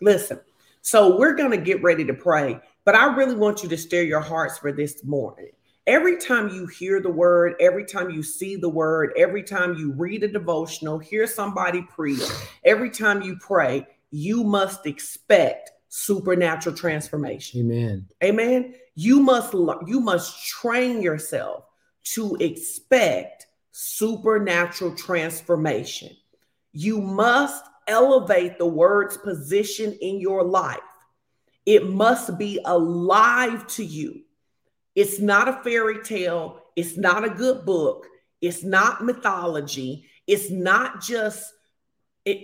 Listen, so we're going to get ready to pray, but I really want you to stir your hearts for this morning. Every time you hear the word, every time you see the word, every time you read a devotional, hear somebody preach, every time you pray, you must expect supernatural transformation. Amen. Amen. You must you must train yourself to expect supernatural transformation. You must elevate the word's position in your life. It must be alive to you. It's not a fairy tale. It's not a good book. It's not mythology. It's not just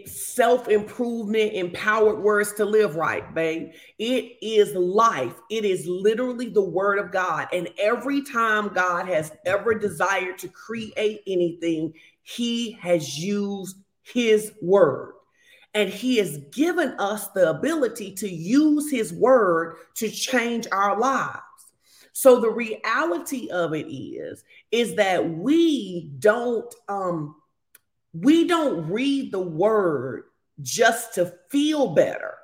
self improvement, empowered words to live right, babe. It is life. It is literally the word of God. And every time God has ever desired to create anything, he has used his word. And he has given us the ability to use his word to change our lives. So the reality of it is is that we don't um we don't read the word just to feel better.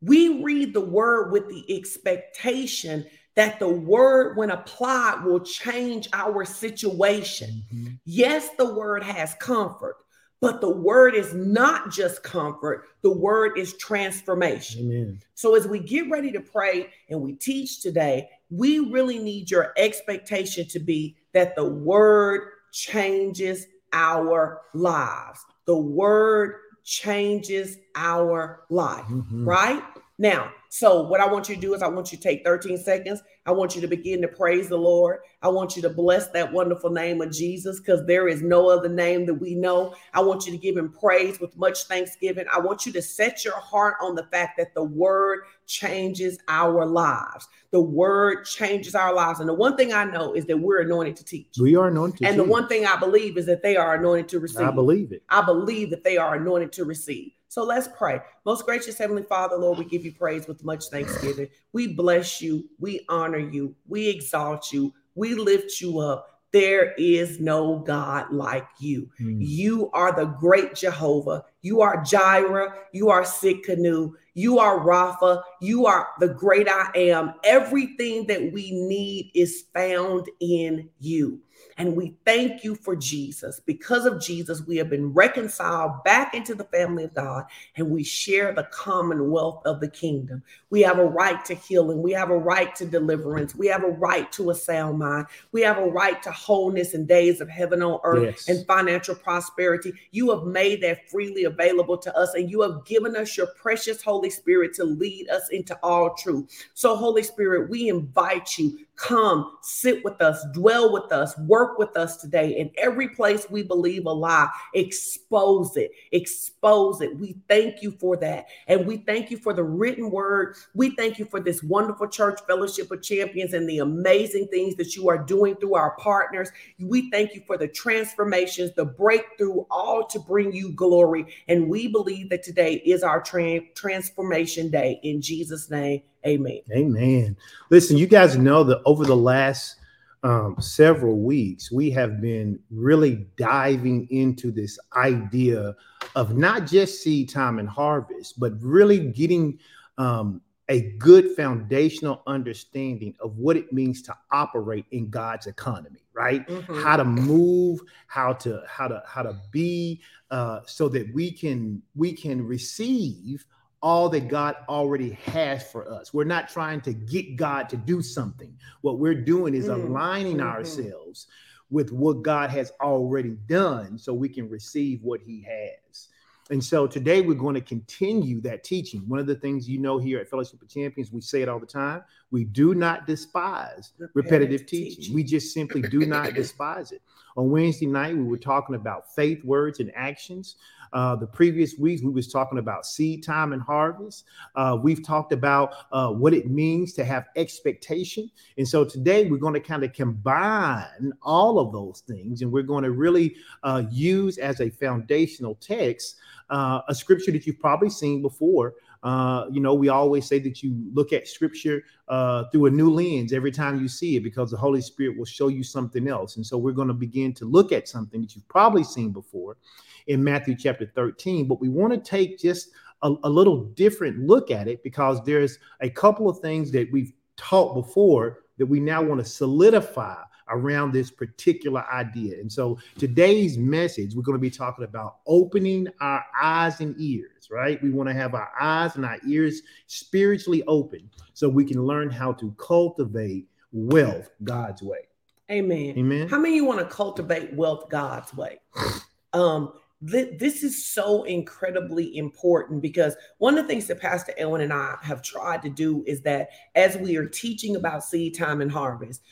We read the word with the expectation that the word, when applied, will change our situation. Mm-hmm. Yes, the word has comfort, but the word is not just comfort, the word is transformation. Amen. So, as we get ready to pray and we teach today, we really need your expectation to be that the word changes our lives. The word changes our life, mm-hmm. right? Now, so what I want you to do is I want you to take 13 seconds. I want you to begin to praise the Lord. I want you to bless that wonderful name of Jesus because there is no other name that we know. I want you to give him praise with much thanksgiving. I want you to set your heart on the fact that the word changes our lives. The word changes our lives. And the one thing I know is that we're anointed to teach. We are anointed. And the one thing I believe is that they are anointed to receive. I believe it. I believe that they are anointed to receive. So let's pray. Most gracious Heavenly Father, Lord, we give you praise with much thanksgiving. We bless you. We honor you. We exalt you. We lift you up. There is no God like you. Mm. You are the great Jehovah. You are Jireh. You are Tsidkenu. You are Rapha. You are the great I am. Everything that we need is found in you. And we thank you for Jesus. Because of Jesus, we have been reconciled back into the family of God and we share the commonwealth of the kingdom. We have a right to healing. We have a right to deliverance. We have a right to a sound mind. We have a right to wholeness and days of heaven on earth yes. and financial prosperity. You have made that freely available to us and you have given us your precious Holy Spirit to lead us into all truth. So, Holy Spirit, we invite you Come, sit with us, dwell with us, work with us today. In every place we believe a lie, expose it, expose it. We thank you for that. And we thank you for the written word. We thank you for this wonderful church fellowship of champions and the amazing things that you are doing through our partners. We thank you for the transformations, the breakthrough, all to bring you glory. And we believe that today is our tra- transformation day. In Jesus' name, Amen. Amen. Listen, you guys know that over the last um, several weeks, we have been really diving into this idea of not just seed time and harvest, but really getting um, a good foundational understanding of what it means to operate in God's economy, right? Mm-hmm. How to move, how to how to how to be, uh, so that we can we can receive all that God already has for us. We're not trying to get God to do something. What we're doing is mm-hmm. aligning mm-hmm. ourselves with what God has already done so we can receive what he has. And so today we're going to continue that teaching. One of the things you know here at Fellowship of Champions, we say it all the time. We do not despise repetitive, repetitive teaching. teaching. We just simply do not despise it. On Wednesday night, we were talking about faith, words, and actions. Uh, the previous weeks, we was talking about seed time and harvest. Uh, we've talked about uh, what it means to have expectation. And so today we're going to kind of combine all of those things, and we're going to really uh, use as a foundational text uh, a scripture that you've probably seen before. Uh, you know, we always say that you look at scripture uh, through a new lens every time you see it because the Holy Spirit will show you something else. And so we're going to begin to look at something that you've probably seen before in Matthew chapter 13, but we want to take just a, a little different look at it because there's a couple of things that we've taught before that we now want to solidify around this particular idea. And so today's message, we're going to be talking about opening our eyes and ears, right? We want to have our eyes and our ears spiritually open so we can learn how to cultivate wealth God's way. Amen. Amen. How many you want to cultivate wealth God's way? Um, th- this is so incredibly important because one of the things that Pastor Edwin and I have tried to do is that as we are teaching about seed time and harvest,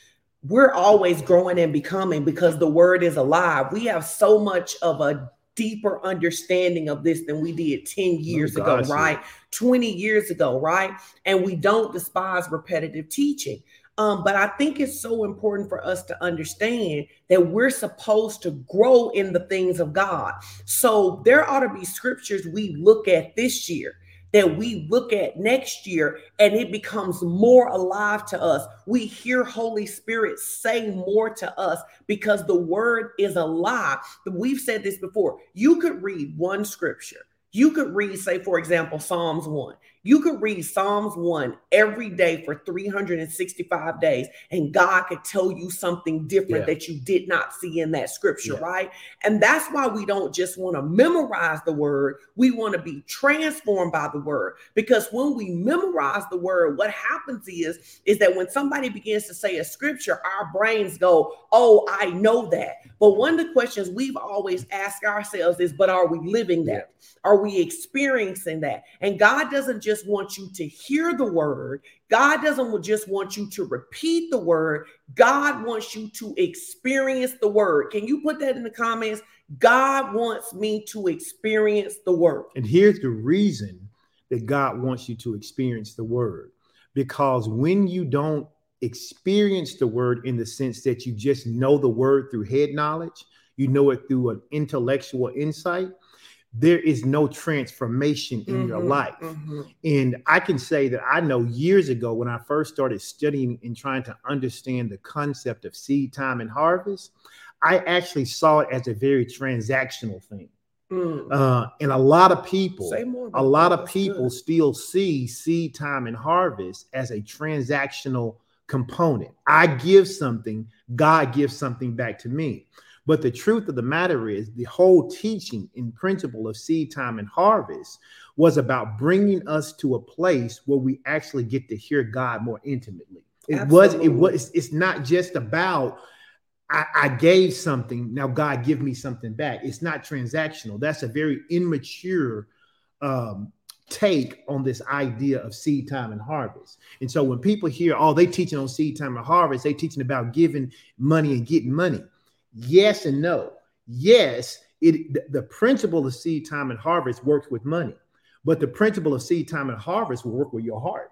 we're always growing and becoming because the word is alive. We have so much of a deeper understanding of this than we did 10 years oh, ago, right? 20 years ago, right? And we don't despise repetitive teaching. Um, but I think it's so important for us to understand that we're supposed to grow in the things of God. So there ought to be scriptures we look at this year that we look at next year and it becomes more alive to us. We hear Holy Spirit say more to us because the word is alive. We've said this before. You could read one scripture. You could read, say, for example, Psalms 1. You could read Psalms 1 every day for 365 days, and God could tell you something different yeah. that you did not see in that scripture, yeah. right? And that's why we don't just want to memorize the word, we want to be transformed by the word. Because when we memorize the word, what happens is, is that when somebody begins to say a scripture, our brains go, Oh, I know that. But one of the questions we've always asked ourselves is, But are we living that? Are we experiencing that? And God doesn't just just want you to hear the word. God doesn't just want you to repeat the word. God wants you to experience the word. Can you put that in the comments? God wants me to experience the word. And here's the reason that God wants you to experience the word. Because when you don't experience the word in the sense that you just know the word through head knowledge, you know it through an intellectual insight, there is no transformation in mm-hmm, your life. Mm-hmm. And I can say that I know years ago when I first started studying and trying to understand the concept of seed time and harvest, I actually saw it as a very transactional thing. Mm. Uh, and a lot of people, a lot of people good. still see seed time and harvest as a transactional component. I give something, God gives something back to me. But the truth of the matter is, the whole teaching and principle of seed time and harvest was about bringing us to a place where we actually get to hear God more intimately. It Absolutely. was, it was, it's not just about I, I, gave something, now God give me something back. It's not transactional. That's a very immature um, take on this idea of seed time and harvest. And so when people hear, oh, they teaching on seed time and harvest, they teaching about giving money and getting money. Yes and no. Yes, it the principle of seed time and harvest works with money, but the principle of seed time and harvest will work with your heart.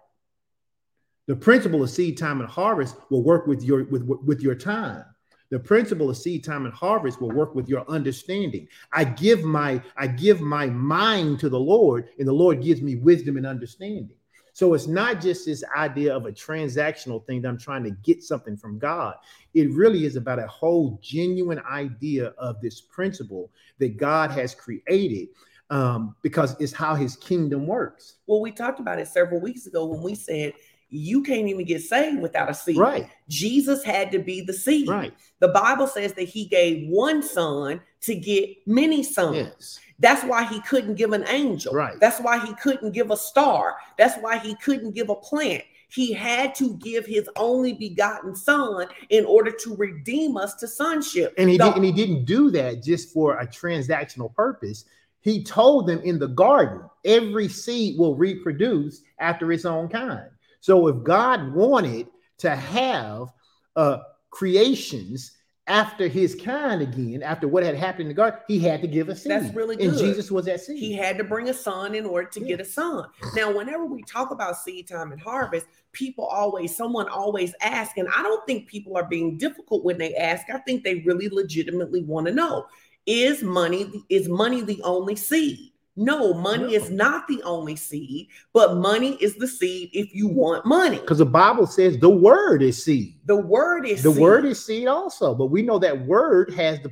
The principle of seed time and harvest will work with your with, with your time. The principle of seed time and harvest will work with your understanding. I give my I give my mind to the Lord, and the Lord gives me wisdom and understanding. So it's not just this idea of a transactional thing that I'm trying to get something from God. It really is about a whole genuine idea of this principle that God has created um, because it's how his kingdom works. Well, we talked about it several weeks ago when we said you can't even get saved without a seed. Right. Jesus had to be the seed. Right. The Bible says that he gave one son to get many sons. Yes. That's why he couldn't give an angel. Right. That's why he couldn't give a star. That's why he couldn't give a plant. He had to give his only begotten son in order to redeem us to sonship. And he, the, did, and he didn't do that just for a transactional purpose. He told them in the garden, every seed will reproduce after its own kind. So if God wanted to have uh, creations after his kind again, after what had happened in the garden, he had to give a seed. That's really good. And Jesus was that seed. He had to bring a son in order to yeah. get a son. Now, whenever we talk about seed time and harvest, people always, someone always asks, and I don't think people are being difficult when they ask. I think they really legitimately want to know: Is money is money the only seed? No, money is not the only seed, but money is the seed if you want money. Because the Bible says the word is seed. The word is the seed. word is seed also, but we know that word has the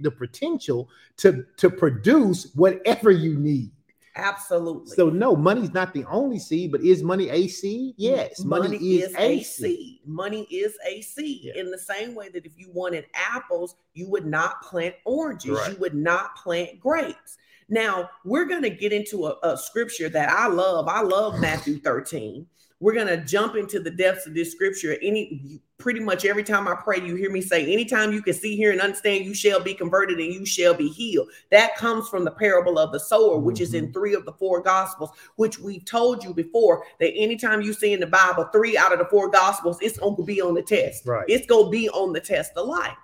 the potential to to produce whatever you need. Absolutely. So no, money's not the only seed, but is money a seed? Yes, money, money is, is, a a seed. seed. Money is a seed. Yeah. In the same way that if you wanted apples, you would not plant oranges. Right. You would not plant grapes. Now we're going to get into a, a scripture that I love. I love Matthew 13. We're going to jump into the depths of this scripture. Any pretty much every time I pray, you hear me say, anytime you can see, hear, and understand, you shall be converted and you shall be healed. That comes from the parable of the sower, which is in mm-hmm. three of the four gospels, which we've told you before that anytime you see in the Bible three out of the four gospels, it's going to be on the test. Right. It's going to be on the test of life.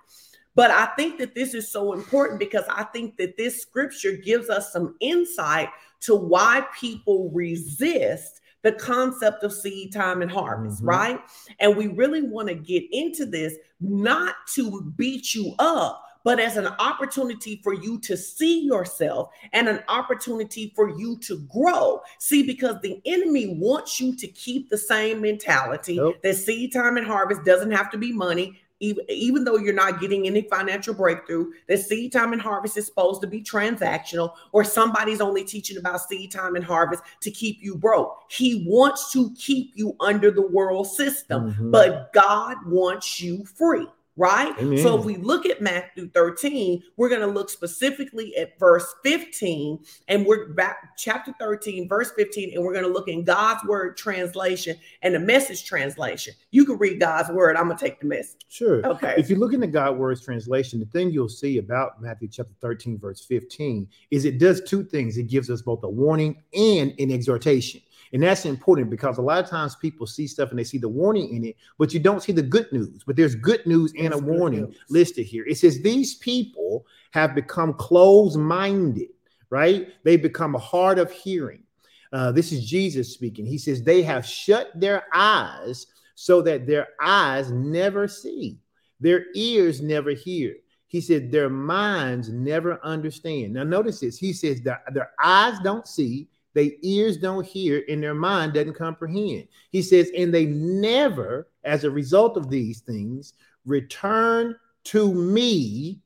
But I think that this is so important because I think that this scripture gives us some insight to why people resist the concept of seed time and harvest, Mhm. right? And we really want to get into this not to beat you up, but as an opportunity for you to see yourself and an opportunity for you to grow. See, because the enemy wants you to keep the same mentality Yep. that seed time and harvest doesn't have to be money. Even, even though you're not getting any financial breakthrough, that seed time and harvest is supposed to be transactional, or somebody's only teaching about seed time and harvest to keep you broke. He wants to keep you under the world system, Mhm. but God wants you free, right? Amen. So if we look at Matthew 13, we're going to look specifically at verse 15, and we're back chapter 13, verse 15, and we're going to look in God's word translation and the message translation. You can read God's word. I'm going to take the message. Sure. Okay. If you look in the God Words translation, the thing you'll see about Matthew chapter 13, verse 15, is it does two things. It gives us both a warning and an exhortation. And that's important because a lot of times people see stuff and they see the warning in it, but you don't see the good news. But there's good news and a warning news. listed here. It says, These people have become closed minded, right? They become hard of hearing. Uh, this is Jesus speaking. He says, They have shut their eyes so that their eyes never see, their ears never hear. He said, Their minds never understand. Now, notice this. He says, that Their eyes don't see, their ears don't hear, and their mind doesn't comprehend. He says, And they never, as a result of these things, return to me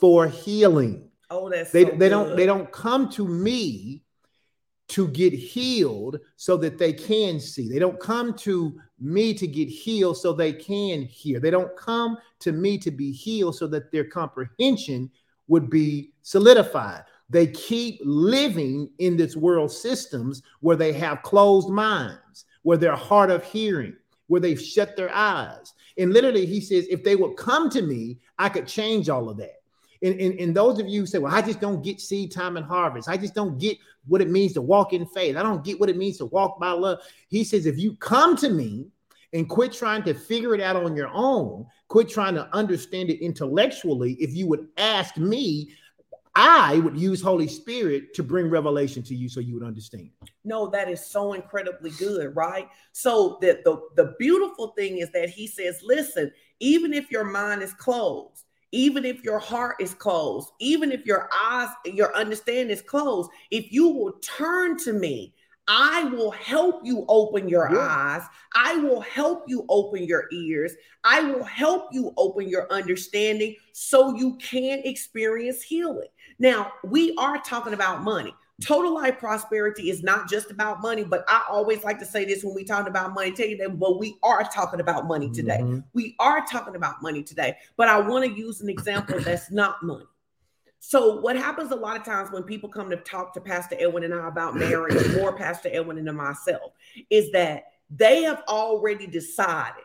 for healing. Oh, that's They, so they don't they don't come to me to get healed so that they can see. They don't come to me to get healed so they can hear. They don't come to me to be healed so that their comprehension would be solidified. They keep living in this world systems where they have closed minds, where they're hard of hearing, where they've shut their eyes. And literally, he says, if they would come to me, I could change all of that. And, and, and those of you who say, well, I just don't get seed time and harvest. I just don't get what it means to walk in faith. I don't get what it means to walk by love. He says, if you come to me and quit trying to figure it out on your own, quit trying to understand it intellectually, if you would ask me, I would use Holy Spirit to bring revelation to you so you would understand. No, that is so incredibly good, right? So the, the the beautiful thing is that he says, listen, even if your mind is closed, even if your heart is closed, even if your eyes, your understanding is closed, if you will turn to me, I will help you open your Yeah. eyes. I will help you open your ears. I will help you open your understanding so you can experience healing. Now, we are talking about money. Total life prosperity is not just about money, but I always like to say this when we talk about money today, but we are talking about money today. Mhm. We are talking about money today, but I want to use an example that's not money. So, what happens a lot of times when people come to talk to Pastor Edwin and I about marriage, more Pastor Edwin and myself, is that they have already decided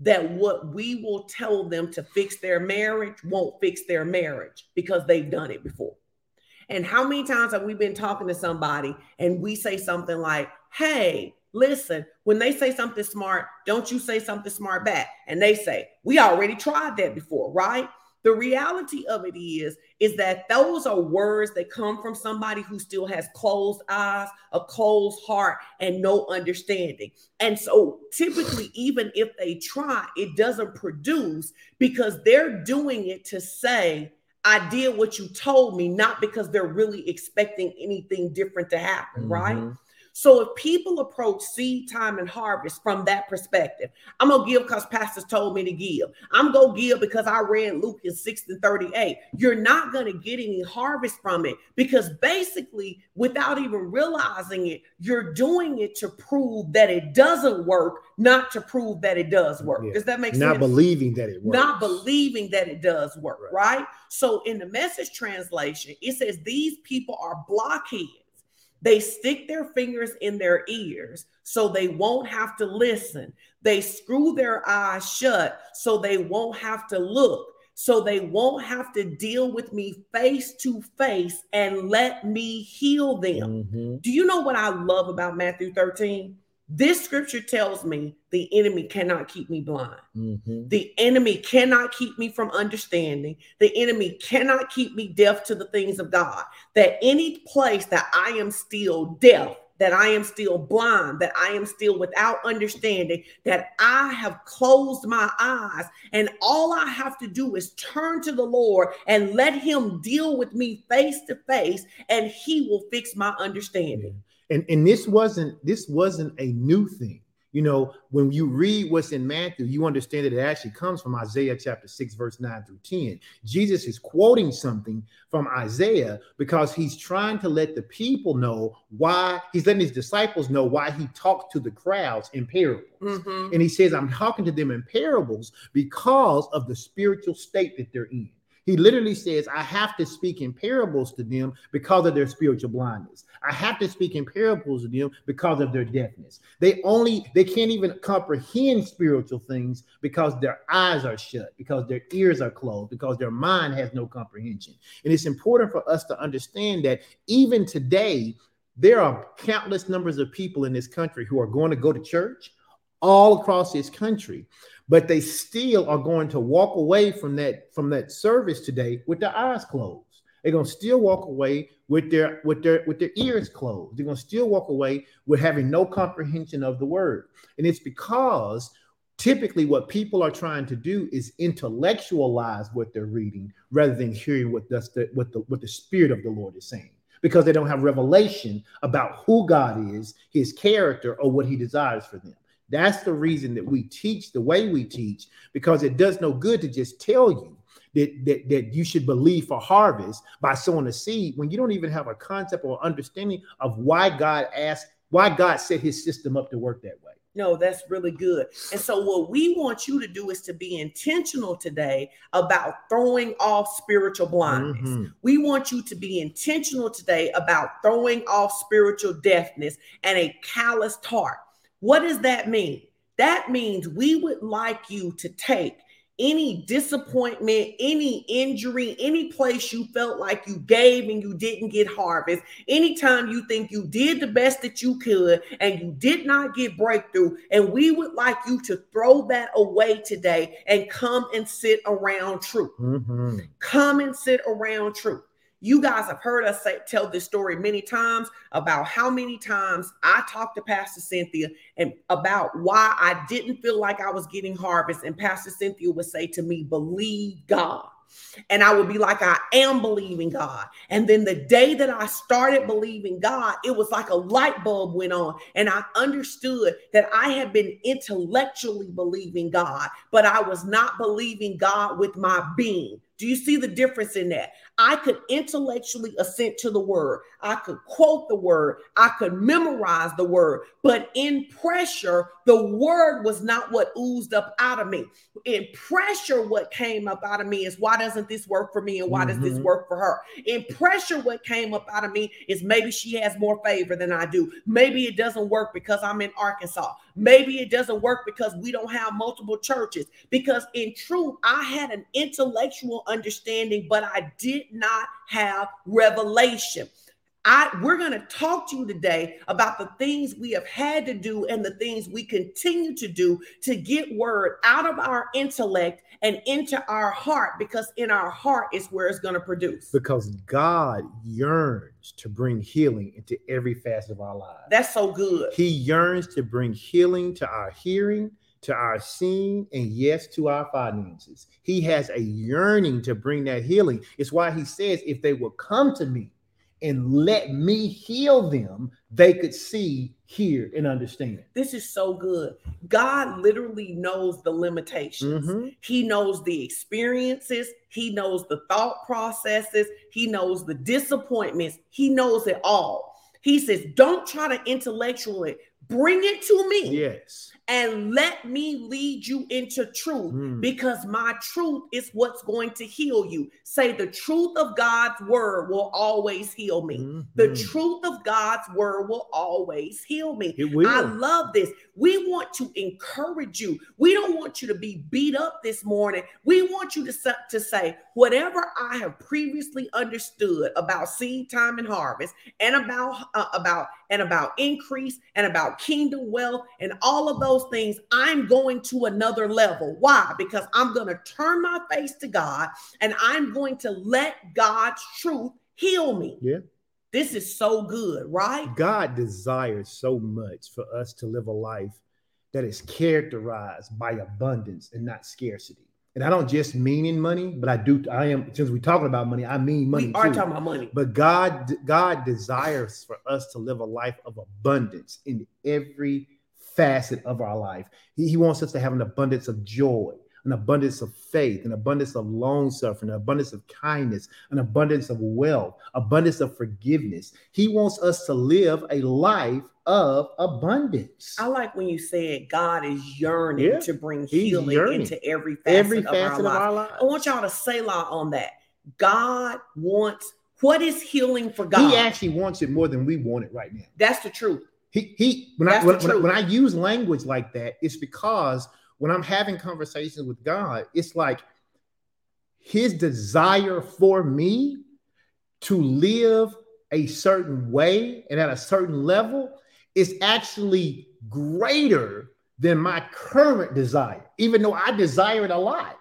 that what we will tell them to fix their marriage won't fix their marriage because they've done it before. And how many times have we been talking to somebody and we say something like, hey, listen, when they say something smart, don't you say something smart back? And they say, we already tried that before, right? The reality of it is, is that those are words that come from somebody who still has closed eyes, a closed heart, and no understanding. And so typically, even if they try, it doesn't produce because they're doing it to say, I did what you told me, not because they're really expecting anything different to happen, right? Mm-hmm. So if people approach seed time and harvest from that perspective, I'm gonna give because pastors told me to give. I'm gonna give because I read Luke in 6 and 38. You're not gonna get any harvest from it because basically, without even realizing it, you're doing it to prove that it doesn't work, not to prove that it does work. Yeah. Does that make not sense? Not believing that it works. Not believing that it does work, right. right? So in the message translation, it says these people are blockheads they stick their fingers in their ears so they won't have to listen. They screw their eyes shut so they won't have to look. So they won't have to deal with me face to face and let me heal them. Mm-hmm. Do you know what I love about Matthew 13? This scripture tells me the enemy cannot keep me blind. Mm-hmm. The enemy cannot keep me from understanding. The enemy cannot keep me deaf to the things of God. That any place that I am still deaf, that I am still blind, that I am still without understanding, that I have closed my eyes, and all I have to do is turn to the Lord and let Him deal with me face to face, and He will fix my understanding and and this wasn't this wasn't a new thing. You know when you read what's in matthew you understand that it actually comes from isaiah chapter 6 verse 9 through 10 jesus is quoting something from isaiah because he's trying to let the people know why he's letting his disciples know why he talked to the crowds in parables. Mm-hmm. and he says i'm talking to them in parables because of the spiritual state that they're in he literally says, I have to speak in parables to them because of their spiritual blindness. I have to speak in parables to them because of their deafness. They only, they can't even comprehend spiritual things because their eyes are shut, because their ears are closed, because their mind has no comprehension. And it's important for us to understand that even today, there are countless numbers of people in this country who are going to go to church all across this country but they still are going to walk away from that from that service today with their eyes closed. They're going to still walk away with their with their with their ears closed. They're going to still walk away with having no comprehension of the word. And it's because typically what people are trying to do is intellectualize what they're reading rather than hearing what the what the what the spirit of the lord is saying. Because they don't have revelation about who god is his character or what he desires for them that's the reason that we teach the way we teach, because it does no good to just tell you that, that, that you should believe for harvest by sowing a seed when you don't even have a concept or understanding of why God asked, why God set his system up to work that way. No, that's really good. And so, what we want you to do is to be intentional today about throwing off spiritual blindness. Mm-hmm. We want you to be intentional today about throwing off spiritual deafness and a calloused heart. What does that mean? That means we would like you to take any disappointment, any injury, any place you felt like you gave and you didn't get harvest, anytime you think you did the best that you could and you did not get breakthrough, and we would like you to throw that away today and come and sit around truth. Mm-hmm. Come and sit around truth. You guys have heard us say, tell this story many times about how many times I talked to Pastor Cynthia and about why I didn't feel like I was getting harvest. And Pastor Cynthia would say to me, believe God. And I would be like, I am believing God. And then the day that I started believing God, it was like a light bulb went on. And I understood that I had been intellectually believing God, but I was not believing God with my being. Do you see the difference in that? I could intellectually assent to the word. I could quote the word. I could memorize the word. But in pressure, the word was not what oozed up out of me. In pressure, what came up out of me is why doesn't this work for me and why mm-hmm. does this mm-hmm. work for her? In pressure, what came up out of me is maybe she has more favor than I do. Maybe it doesn't work because I'm in Arkansas. Maybe it doesn't work because we don't have multiple churches. Because in truth, I had an intellectual understanding, but I did not have revelation. I we're going to talk to you today about the things we have had to do and the things we continue to do to get word out of our intellect and into our heart because in our heart is where it's going to produce. Because God yearns to bring healing into every facet of our lives. That's so good. He yearns to bring healing to our hearing, to our seeing, and yes, to our finances. He has a yearning to bring that healing. It's why he says, if they will come to me and let me heal them, they could see, hear, and understand. This is so good. God literally knows the limitations. Mhm. He knows the experiences. He knows the thought processes. He knows the disappointments. He knows it all. He says, Don't try to intellectually bring it to me Yes. And let me lead you into truth Mm. because my truth is what's going to heal you. Say, The truth of God's word will always heal me. The Mhm. truth of God's word will always heal me. I love this. We want to encourage you. We don't want you to be beat up this morning. We want you to, to say, whatever I have previously understood about seed time and harvest and about uh, about and about increase and about kingdom wealth and all of those things, I'm going to another level. Why? Because I'm going to turn my face to God and I'm going to let God's truth heal me. Yeah. This is so good, right? God desires so much for us to live a life that is characterized by abundance and not scarcity. And I don't just mean in money, but I do. I am since we're talking about money, I mean money we are too. talking about money. But God, God desires for us to live a life of abundance in every facet of our life. He, he wants us to have an abundance of joy, an abundance of faith, an abundance of long suffering, an abundance of kindness, an abundance of wealth, abundance of forgiveness. He wants us to live a life of abundance. I like when you said God is yearning Yeah, to bring he's healing yearning. into every facet, Every of, facet our of our life. lives. I want y'all to say la on that. God wants what is healing for God? He actually wants it more than we want it right now. That's the truth. He he when I That's when, when, I- when I use language like that, it's because when I'm having conversations with God, it's like his desire for me to live a certain way and at a certain level is actually greater than my current desire, even though I desire it a lot.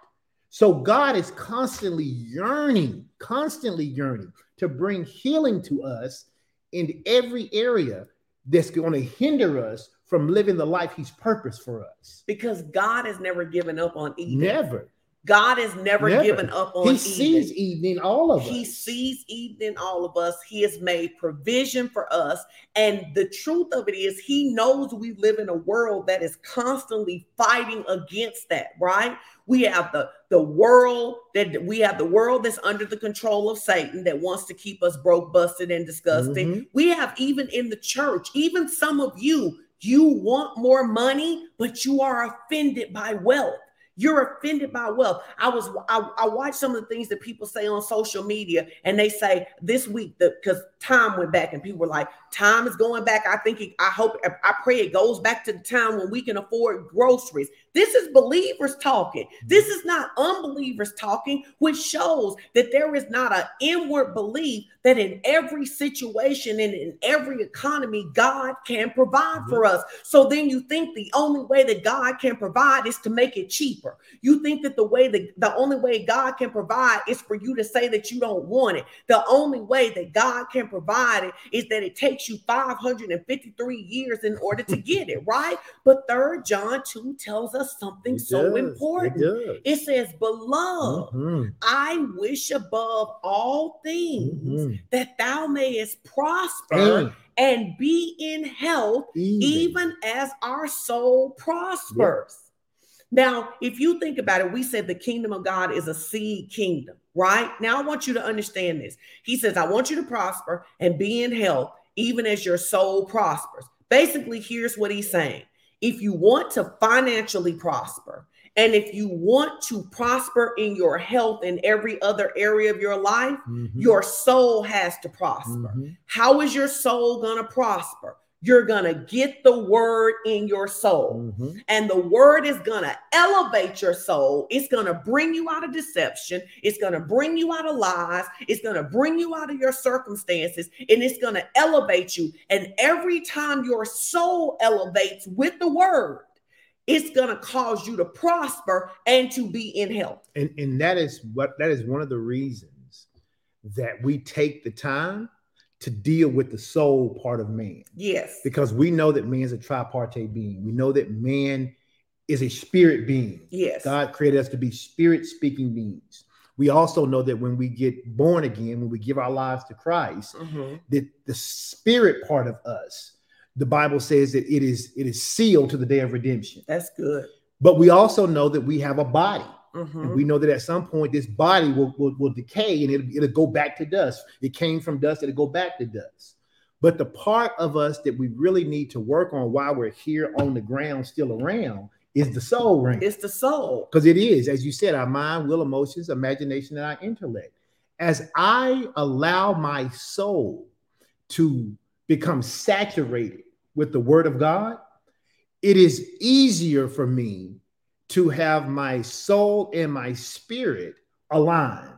So God is constantly yearning, constantly yearning to bring healing to us in every area that's going to hinder us from living the life he's purposed for us. Because God has never given up on Eden. Never. God has never, Never. given up on He sees Eden in all of us. He sees Eden in all of us. He has made provision for us. And the truth of it is, He knows we live in a world that is constantly fighting against that, right? We have the, the world that we have the world that's under the control of Satan that wants to keep us broke, busted, and disgusting. Mhm. We have even in the church, even some of you, you want more money, but you are offended by wealth. You're offended by wealth. I was I, I watched some of the things that people say on social media, and they say this week that because time went back, and people were like, "Time is going back." I think it, I hope I pray it goes back to the time when we can afford groceries. This is believers talking. Mm-hmm. This is not unbelievers talking, which shows that there is not an inward belief that in every situation and in every economy, God can provide mm-hmm. for us. So then you think the only way that God can provide is to make it cheaper. You think that the way that the only way God can provide is for you to say that you don't want it. The only way that God can provide it is that it takes you 553 years in order to get it, right? But third John 2 tells us something It so does. important. It does. It says, Beloved, Mhm. I wish above all things Mhm. that thou mayest prosper And and be in health, even, even as our soul prospers. Now, if you think about it, we said the kingdom of God is a seed kingdom, right? Now, I want you to understand this. He says, I want you to prosper and be in health, even as your soul prospers. Basically, here's what he's saying if you want to financially prosper, and if you want to prosper in your health in every other area of your life, Mhm. your soul has to prosper. Mhm. How is your soul going to prosper? You're going to get the word in your soul. Mhm. And the word is going to elevate your soul. It's going to bring you out of deception. It's going to bring you out of lies. It's going to bring you out of your circumstances. And it's going to elevate you. And every time your soul elevates with the word, it's going to cause you to prosper and to be in health. and and that is what that is one of the reasons that we take the time to deal with the soul part of man Yes. because we know that man's a tripartite being we know that man is a spirit being Yes. god created us to be spirit speaking beings We also know that when we get born again, when we give our lives to Christ, Mhm. that the spirit part of us, the Bible says that it is it is sealed to the day of redemption. That's good. But we also know that we have a body. Mhm. And we know that at some point this body will, will, will decay and it'll, it'll go back to dust. It came from dust, it'll go back to dust. But the part of us that we really need to work on while we're here on the ground, still around, is the soul ring. It's the soul. Because it is, as you said, our mind, will, emotions, imagination, and our intellect. As I allow my soul to become saturated with the word of God, it is easier for me to have my soul and my spirit aligned.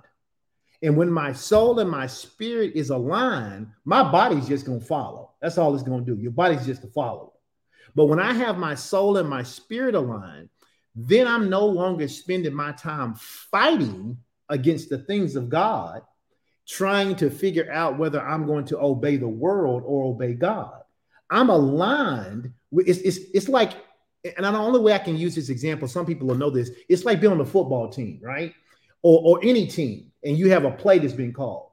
And when my soul and my spirit is aligned, my body's just going to follow. That's all it's going to do. Your body's just to follow. But when I have my soul and my spirit aligned, then I'm no longer spending my time fighting against the things of God, trying to figure out whether I'm going to obey the world or obey God. I'm aligned. With, it's, it's, it's like, and the only way I can use this example, some people will know this, it's like being on a football team, right? Or, or any team, and you have a play that's been called.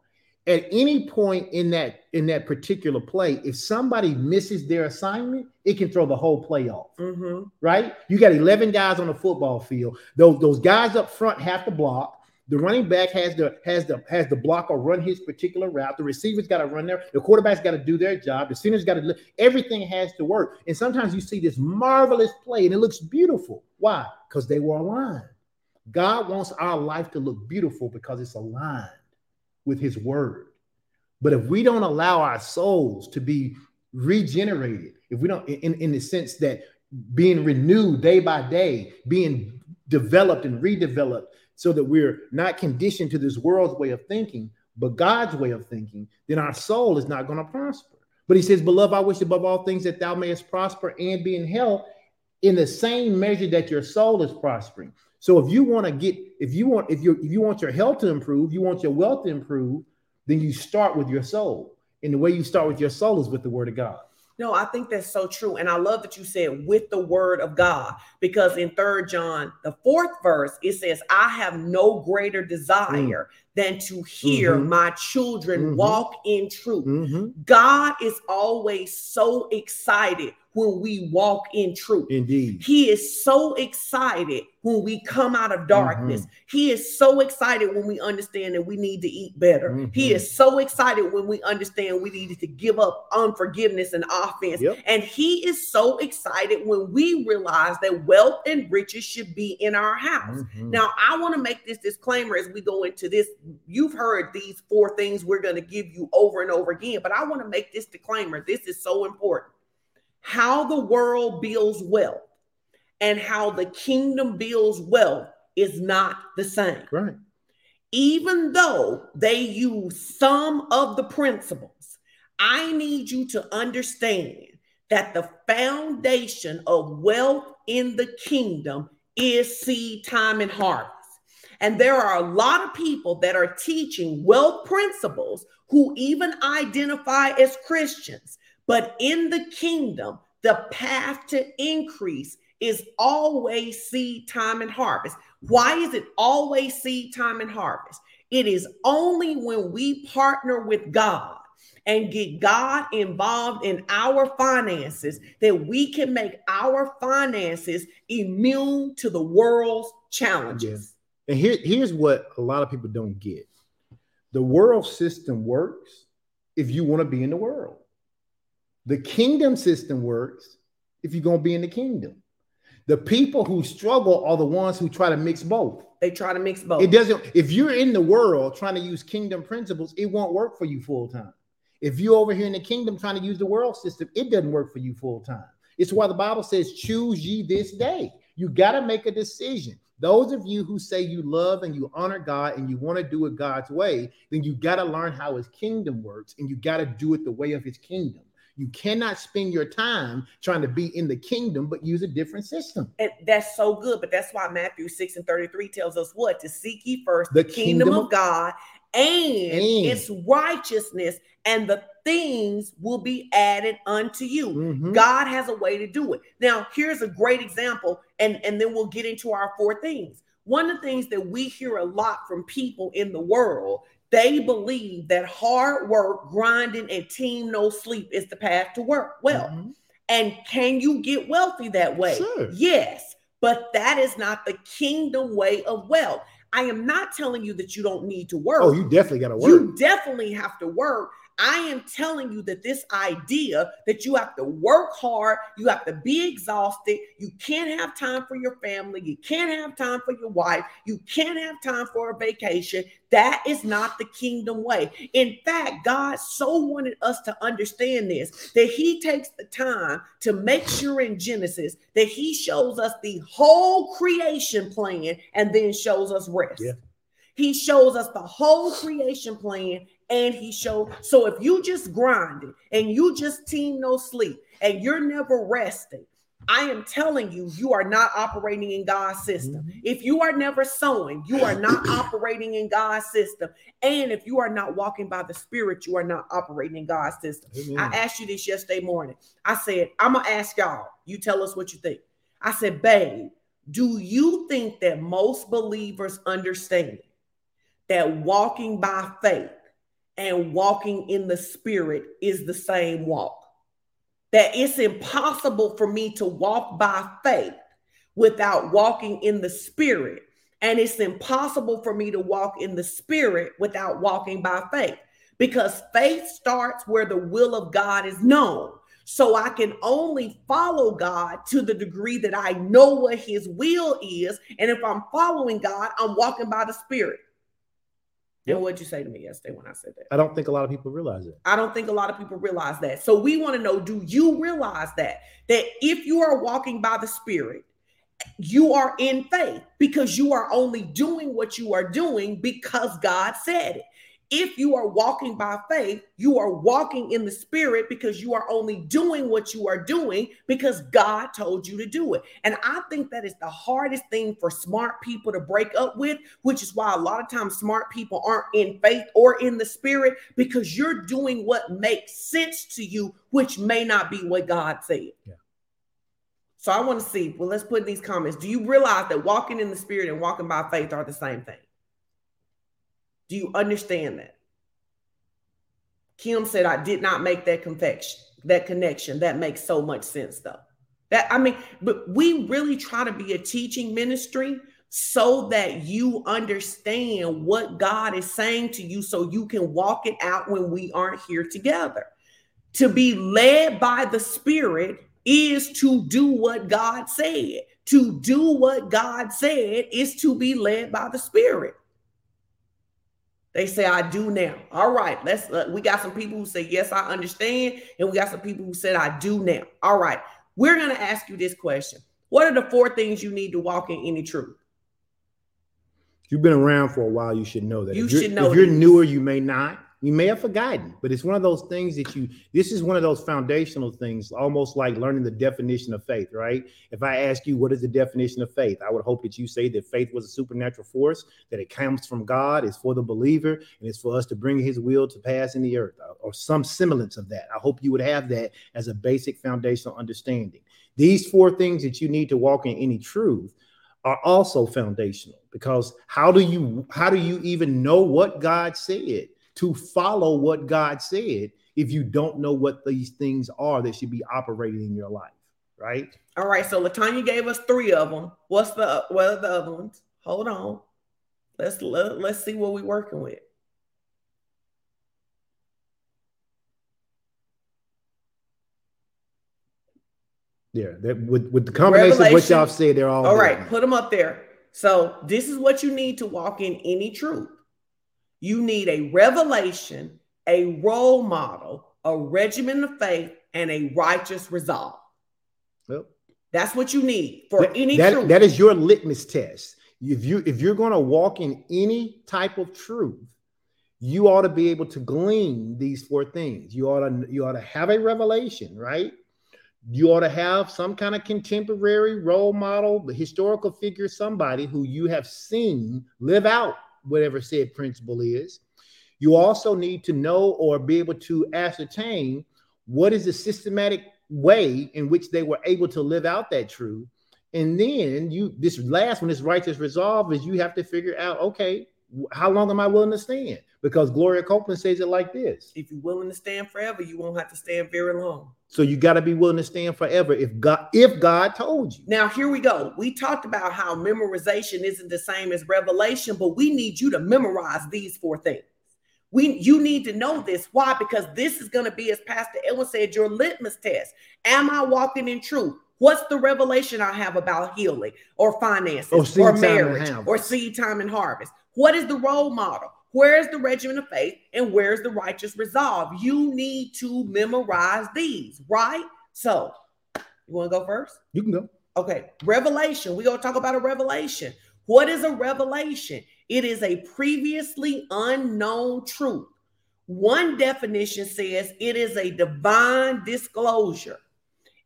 At any point in that in that particular play, if somebody misses their assignment, it can throw the whole play off Mhm. right? You got 11 guys on the football field. Those, those guys up front have to block. The running back has the has the has the blocker run his particular route. The receivers got to run there. The quarterback's got to do their job. The center's got to everything has to work. And sometimes you see this marvelous play and it looks beautiful. Why? Because they were aligned. God wants our life to look beautiful because it's aligned with his word. But if we don't allow our souls to be regenerated, if we don't, in, in the sense that being renewed day by day, being developed and redeveloped, so that we're not conditioned to this world's way of thinking, but God's way of thinking, then our soul is not going to prosper. But he says, Beloved, I wish above all things that thou mayest prosper and be in health in the same measure that your soul is prospering. So if you want to get, if you want, if you if you want your health to improve, you want your wealth to improve, then you start with your soul. And the way you start with your soul is with the word of God. No, I think that's so true. And I love that you said with the word of God, because in third John, the fourth verse, it says, I have no greater desire than to hear Mhm. my children Mhm. walk in truth. Mhm. God is always so excited when we walk in truth. Indeed. He is so excited when we come out of darkness. Mm-hmm. He is so excited when we understand that we need to eat better. He Mhm. is so excited when we understand we needed to give up unforgiveness and offense. Yep. And he is so excited when we realize that wealth and riches should be in our house. Mhm. Now, I want to make this disclaimer as we go into this. You've heard these four things we're going to give you over and over again, but I want to make this disclaimer. This is so important. How the world builds wealth and how the kingdom builds wealth is not the same. right. Even though they use some of the principles, I need you to understand that the foundation of wealth in the kingdom is seed time and harvest. And there are a lot of people that are teaching wealth principles who even identify as Christians. But in the kingdom, the path to increase is always seed time and harvest. Why is it always seed time and harvest? It is only when we partner with God and get God involved in our finances that we can make our finances immune to the world's challenges. And here, here's what a lot of people don't get the world system works if you want to be in the world, the kingdom system works if you're going to be in the kingdom. The people who struggle are the ones who try to mix both. They try to mix both. It doesn't, if you're in the world trying to use kingdom principles, it won't work for you full time. If you're over here in the kingdom trying to use the world system, it doesn't work for you full time. It's why the Bible says, choose ye this day. You got to make a decision. Those of you who say you love and you honor God and you want to do it God's way, then you got to learn how his kingdom works and you got to do it the way of his kingdom. You cannot spend your time trying to be in the kingdom, but use a different system. And that's so good. But that's why Matthew 6 and 33 tells us what? To seek ye first the, The kingdom, kingdom of God and, And- its righteousness, and the things will be added unto you. Mhm. God has a way to do it. Now, here's a great example, and, and then we'll get into our four things. One of the things that we hear a lot from people in the world, they believe that hard work, grinding, and team no sleep is the path to work. Well, mm-hmm. and can you get wealthy that way? Sure. Yes, but that is not the kingdom way of wealth. I am not telling you that you don't need to work. Oh, you definitely got to work. You definitely have to work. I am telling you that this idea that you have to work hard, you have to be exhausted, you can't have time for your family, you can't have time for your wife, you can't have time for a vacation. That is not the kingdom way. In fact, God so wanted us to understand this that He takes the time to make sure in Genesis that He shows us the whole creation plan and then shows us rest. Yeah. He shows us the whole creation plan and he showed. So if you just grinding and you just team no sleep and you're never resting, I am telling you, you are not operating in God's system. Mm-hmm. If you are never sowing, you are not operating in God's system. And if you are not walking by the Spirit, you are not operating in God's system. Amen. I asked you this yesterday morning. I said, I'm going to ask y'all, you tell us what you think. I said, babe, do you think that most believers understand that walking by faith and walking in the spirit is the same walk. That it's impossible for me to walk by faith without walking in the spirit. And it's impossible for me to walk in the spirit without walking by faith because faith starts where the will of God is known. So I can only follow God to the degree that I know what his will is. And if I'm following God, I'm walking by the spirit. Yep. And what'd you say to me yesterday when I said that? I don't think a lot of people realize it. I don't think a lot of people realize that. So we want to know do you realize that? That if you are walking by the Spirit, you are in faith because you are only doing what you are doing because God said it. If you are walking by faith, you are walking in the spirit because you are only doing what you are doing because God told you to do it. And I think that is the hardest thing for smart people to break up with, which is why a lot of times smart people aren't in faith or in the spirit because you're doing what makes sense to you, which may not be what God said. Yeah. So I want to see. Well, let's put in these comments. Do you realize that walking in the spirit and walking by faith are the same thing? Do you understand that? Kim said, I did not make that confection, that connection. That makes so much sense, though. That I mean, but we really try to be a teaching ministry so that you understand what God is saying to you so you can walk it out when we aren't here together. To be led by the Spirit is to do what God said. To do what God said is to be led by the Spirit. They say, I do now. All right, let's. Uh, we got some people who say, Yes, I understand. And we got some people who said, I do now. All right, we're going to ask you this question What are the four things you need to walk in any truth? You've been around for a while, you should know that. You should know. If you're newer, you may not. You may have forgotten, but it's one of those things that you, this is one of those foundational things, almost like learning the definition of faith, right? If I ask you, what is the definition of faith? I would hope that you say that faith was a supernatural force, that it comes from God, it's for the believer, and it's for us to bring his will to pass in the earth, or some semblance of that. I hope you would have that as a basic foundational understanding. These four things that you need to walk in any truth are also foundational because how do you how do you even know what God said? To follow what God said if you don't know what these things are that should be operating in your life, right? All right. So Latanya gave us three of them. What's the what are the other ones? Hold on. Let's let, let's see what we're working with. Yeah, that with, with the combination Revelation. of what y'all said, they're all all right. Put them up there. So this is what you need to walk in any truth. You need a revelation, a role model, a regimen of faith, and a righteous resolve. Well, That's what you need for that, any that, truth. That is your litmus test. If you if you're going to walk in any type of truth, you ought to be able to glean these four things. You ought to you ought to have a revelation, right? You ought to have some kind of contemporary role model, the historical figure, somebody who you have seen live out whatever said principle is. You also need to know or be able to ascertain what is the systematic way in which they were able to live out that truth And then you this last one, this righteous resolve, is you have to figure out, okay, how long am I willing to stand? Because Gloria Copeland says it like this. If you're willing to stand forever, you won't have to stand very long. So you got to be willing to stand forever if God if God told you. Now here we go. We talked about how memorization isn't the same as revelation, but we need you to memorize these four things. We you need to know this. Why? Because this is going to be, as Pastor Edwin said, your litmus test. Am I walking in truth? What's the revelation I have about healing or finances oh, or, or marriage or seed time and harvest? What is the role model? Where's the regimen of faith and where's the righteous resolve? You need to memorize these, right? So, you want to go first? You can go. Okay, revelation. We're going to talk about a revelation. What is a revelation? It is a previously unknown truth. One definition says it is a divine disclosure.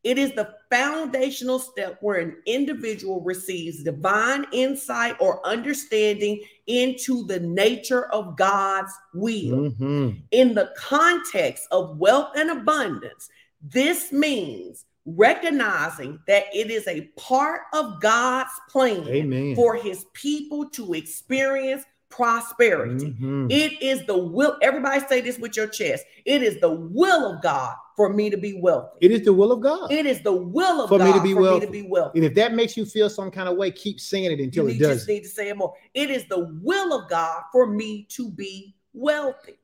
It is the foundational step where an individual receives divine insight or understanding into the nature of God's will. Mm-hmm. In the context of wealth and abundance, this means recognizing that it is a part of God's plan Amen. for his people to experience prosperity. Mm-hmm. It is the will, everybody say this with your chest. It is the will of God for me to be wealthy. It is the will of God. It is the will of for God me to be for wealthy. me to be wealthy. And if that makes you feel some kind of way, keep saying it until you it does. You just need to say it more. It is the will of God for me to be wealthy.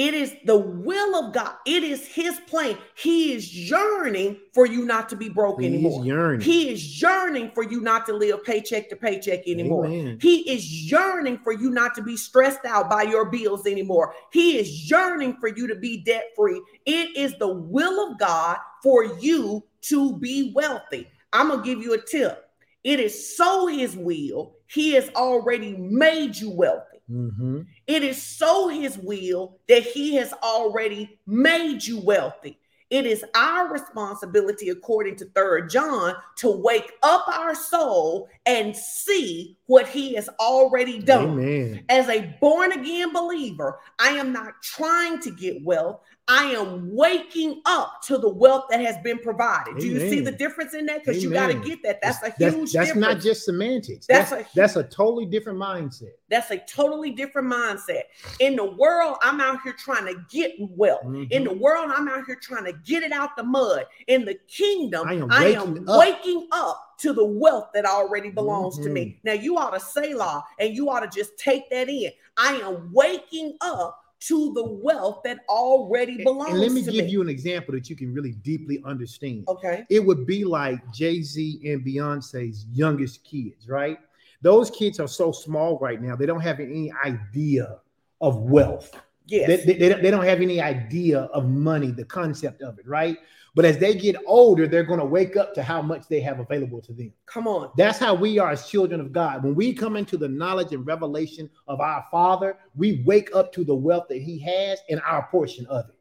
It is the will of God. It is his plan. He is yearning for you not to be broke He's anymore. Yearning. He is yearning for you not to live paycheck to paycheck anymore. Amen. He is yearning for you not to be stressed out by your bills anymore. He is yearning for you to be debt free. It is the will of God for you to be wealthy. I'm going to give you a tip. It is so his will. He has already made you wealthy. Mm-hmm. It is so his will that he has already made you wealthy. It is our responsibility, according to Third John, to wake up our soul and see what he has already done. Amen. As a born again believer, I am not trying to get wealth. I am waking up to the wealth that has been provided. Amen. Do you see the difference in that? Because you got to get that. That's, that's a huge that's, that's not just semantics. That's, that's a, that's a totally different mindset. That's a totally different mindset. In the world, I'm out here trying to get wealth. Mm-hmm. In the world, I'm out here trying to get it out the mud. In the kingdom, I am waking, I am up. waking up to the wealth that already belongs mm-hmm. to me. Mm-hmm. Now you ought to say law and you ought to just take that in. I am waking up to the wealth that already belongs. And let me give me. you an example that you can really deeply understand. Okay. It would be like Jay Z and Beyonce's youngest kids, right? Those kids are so small right now, they don't have any idea of wealth. Yes. They, they, they, don't have any idea of money, the concept of it, right? But as they get older, they're going to wake up to how much they have available to them. Come on. That's how we are as children of God. When we come into the knowledge and revelation of our Father, we wake up to the wealth that He has and our portion of it.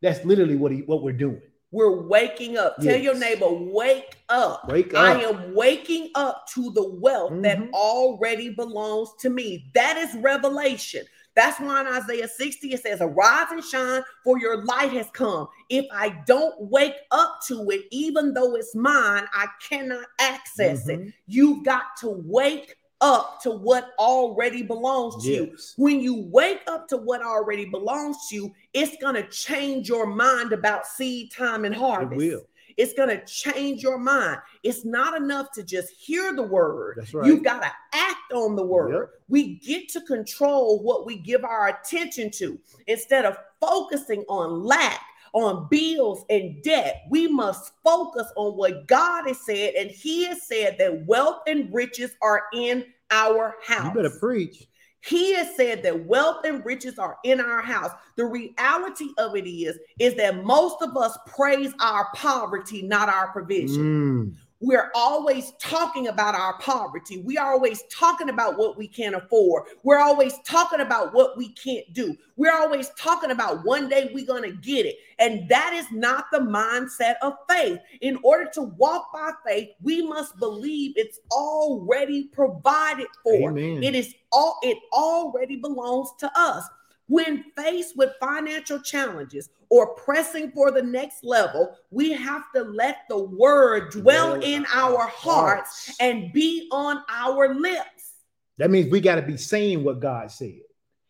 That's literally what he, what we're doing. We're waking up. Yes. Tell your neighbor, wake up. Wake up. I am waking up to the wealth mm-hmm. that already belongs to me. That is revelation. That's why in Isaiah 60 it says, Arise and shine, for your light has come. If I don't wake up to it, even though it's mine, I cannot access mm-hmm. it. You've got to wake up to what already belongs to yes. you. When you wake up to what already belongs to you, it's going to change your mind about seed time and harvest. It will. It's going to change your mind. It's not enough to just hear the word. Right. You've got to act on the word. Yep. We get to control what we give our attention to instead of focusing on lack on bills and debt. We must focus on what God has said, and He has said that wealth and riches are in our house. You better preach. He has said that wealth and riches are in our house. The reality of it is, is that most of us praise our poverty, not our provision. Mm. We're always talking about our poverty. We are always talking about what we can't afford. We're always talking about what we can't do. We're always talking about one day we're going to get it. And that is not the mindset of faith. In order to walk by faith, we must believe it's already provided for. Amen. It is all it already belongs to us. When faced with financial challenges or pressing for the next level, we have to let the word dwell Dwell in our hearts hearts. and be on our lips. That means we got to be saying what God said.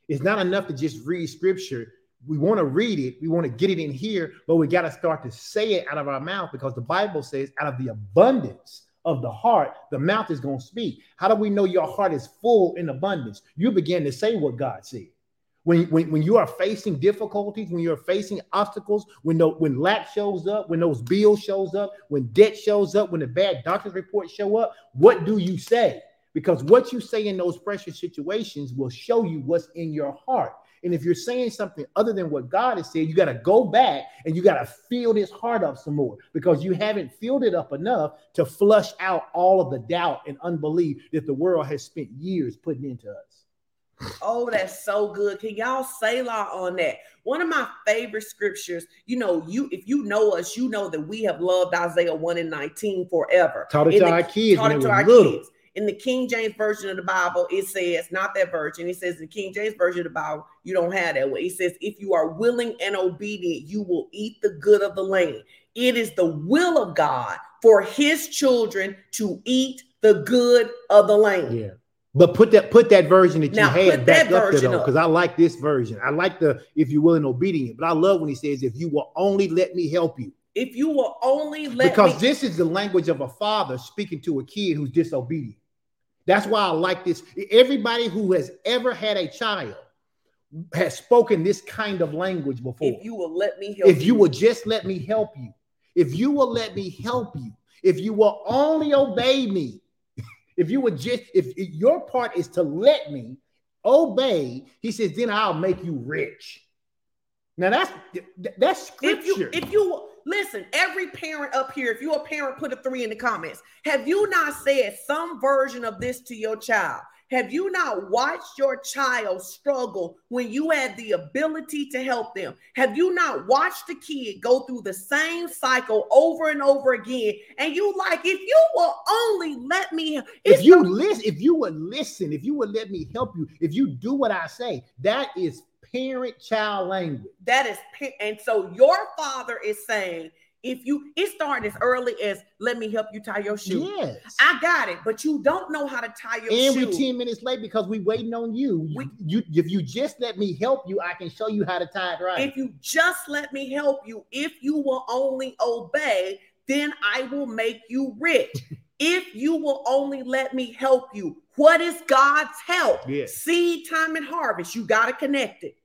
It's not enough to just read scripture. We want to read it, we want to get it in here, but we got to start to say it out of our mouth because the Bible says, out of the abundance of the heart, the mouth is going to speak. How do we know your heart is full in abundance? You begin to say what God said. When, when, when you are facing difficulties, when you're facing obstacles, when the, when lack shows up, when those bills shows up, when debt shows up, when the bad doctor's reports show up, what do you say? Because what you say in those pressure situations will show you what's in your heart. And if you're saying something other than what God has said, you got to go back and you got to fill this heart up some more because you haven't filled it up enough to flush out all of the doubt and unbelief that the world has spent years putting into us. Oh, that's so good. Can y'all say law on that? One of my favorite scriptures, you know, you if you know us, you know that we have loved Isaiah 1 and 19 forever. Taught it In to the- our kids taught it to our little. kids. In the King James version of the Bible, it says, not that version. It says in the King James version of the Bible, you don't have that way. It says, if you are willing and obedient, you will eat the good of the land. It is the will of God for his children to eat the good of the land. Yeah. But put that put that version that you Now, had back up there though, because I like this version. I like the if you will and obedient, but I love when he says, if you will only let me help you. If you will only let me because me this is the language of a father speaking to a kid who's disobedient. That's why I like this. Everybody who has ever had a child has spoken this kind of language before. if you will let me help if you will just let me help you, if you will let me help you, if you will only obey me, if you would just, if, if your part is to let me obey, he says, then I'll make you rich. Now that's that's if you scripture. if you listen every parent up here if you're a parent put a three in the comments have you not said some version of this to your child have you not watched your child struggle when you had the ability to help them have you not watched the kid go through the same cycle over and over again and you like if you will only let me if you listen, if you would listen, if you would let me help you, if you do what I say, that is parent-child language. That is, and so your father is saying, if you, it started as early as, let me help you tie your shoe. Yes. I got it, but you don't know how to tie your and shoe. we 10 minutes late because we waiting on you. We- you if you just let me help you, I can show you how to tie it right. If you just let me help you, if you will only obey, then I will make you rich. if you will only let me help you, what is God's help? Yes. Seed time and harvest. You got to connect it.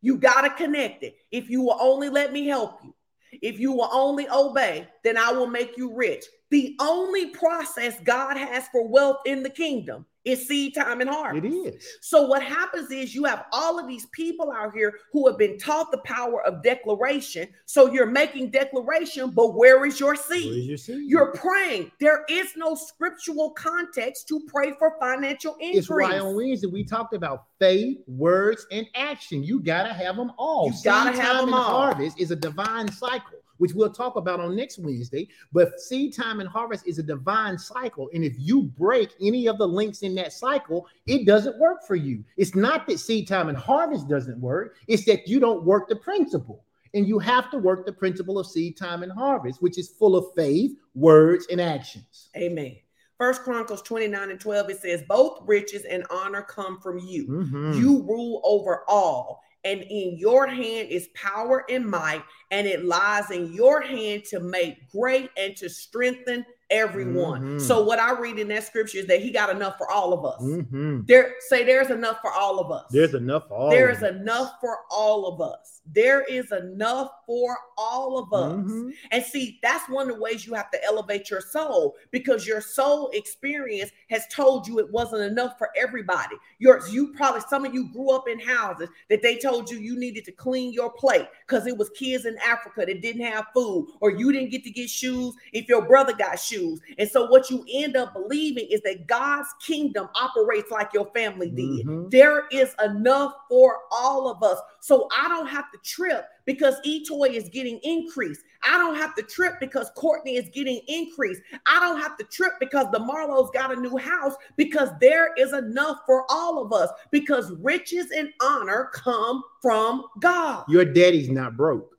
You got to connect it. If you will only let me help you, if you will only obey, then I will make you rich. The only process God has for wealth in the kingdom is seed time and harvest. it is. So what happens is you have all of these people out here who have been taught the power of declaration. So you're making declaration, but where is your seed? Where is your seed? You're praying. There is no scriptural context to pray for financial increase. it's why on Wednesday we talked about faith, words, and action. You gotta have them all. You gotta Seed have time them and all. harvest is a divine cycle, which we'll talk about on next Wednesday. But seed time and harvest is a divine cycle, and if you break any of the links in that cycle, it doesn't work for you. It's not that seed time and harvest doesn't work; it's that you don't work the principle. And you have to work the principle of seed time and harvest, which is full of faith, words, and actions. Amen. First Chronicles 29 and 12, it says, Both riches and honor come from you. Mhm. You rule over all, and in your hand is power and might, and it lies in your hand to make great and to strengthen everyone. Mhm. So, what I read in that scripture is that he got enough for all of us. Mhm. There, say there's enough for all of us. There's enough for all. There of us. enough for all of us. There is enough for all of us. Mhm. And see, that's one of the ways you have to elevate your soul because your soul experience has told you it wasn't enough for everybody. Your you probably some of you grew up in houses that they told you you needed to clean your plate because it was kids in Africa that didn't have food, or you didn't get to get shoes if your brother got shoes. Shoes. And so what you end up believing is that God's kingdom operates like your family did. Mhm. There is enough for all of us. So I don't have to trip because eToy is getting increased. I don't have to trip because Courtney is getting increased. I don't have to trip because the Marlowe's got a new house because there is enough for all of us because riches and honor come from God. Your daddy's not broke.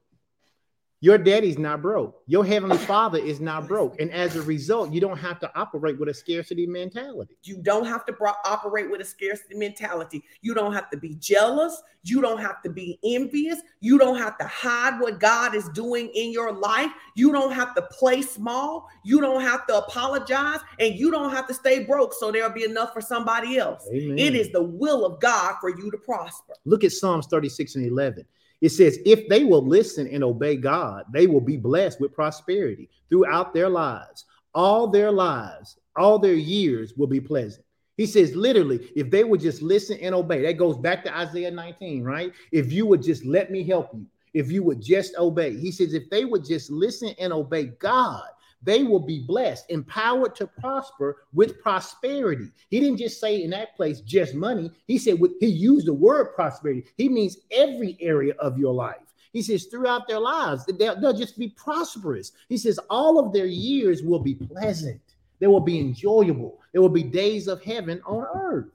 Your daddy's not broke. Your heavenly father is not broke. And as a result, you don't have to operate with a scarcity mentality. You don't have to bro- operate with a scarcity mentality. You don't have to be jealous. You don't have to be envious. You don't have to hide what God is doing in your life. You don't have to play small. You don't have to apologize. And you don't have to stay broke so there'll be enough for somebody else. Amen. It is the will of God for you to prosper. Look at Psalms 36 and 11. It says, If they will listen and obey God, they will be blessed with prosperity throughout their lives. All their lives, all their years will be pleasant. He says, literally, if they would just listen and obey, that goes back to Isaiah 19, right? If you would just let me help you, if you would just obey. He says, if they would just listen and obey God, they will be blessed, empowered to prosper with prosperity. He didn't just say in that place just money. He said with, he used the word prosperity. He means every area of your life. He says throughout their lives, they'll, they'll just be prosperous. He says all of their years will be pleasant. They will be enjoyable. There will be days of heaven on earth.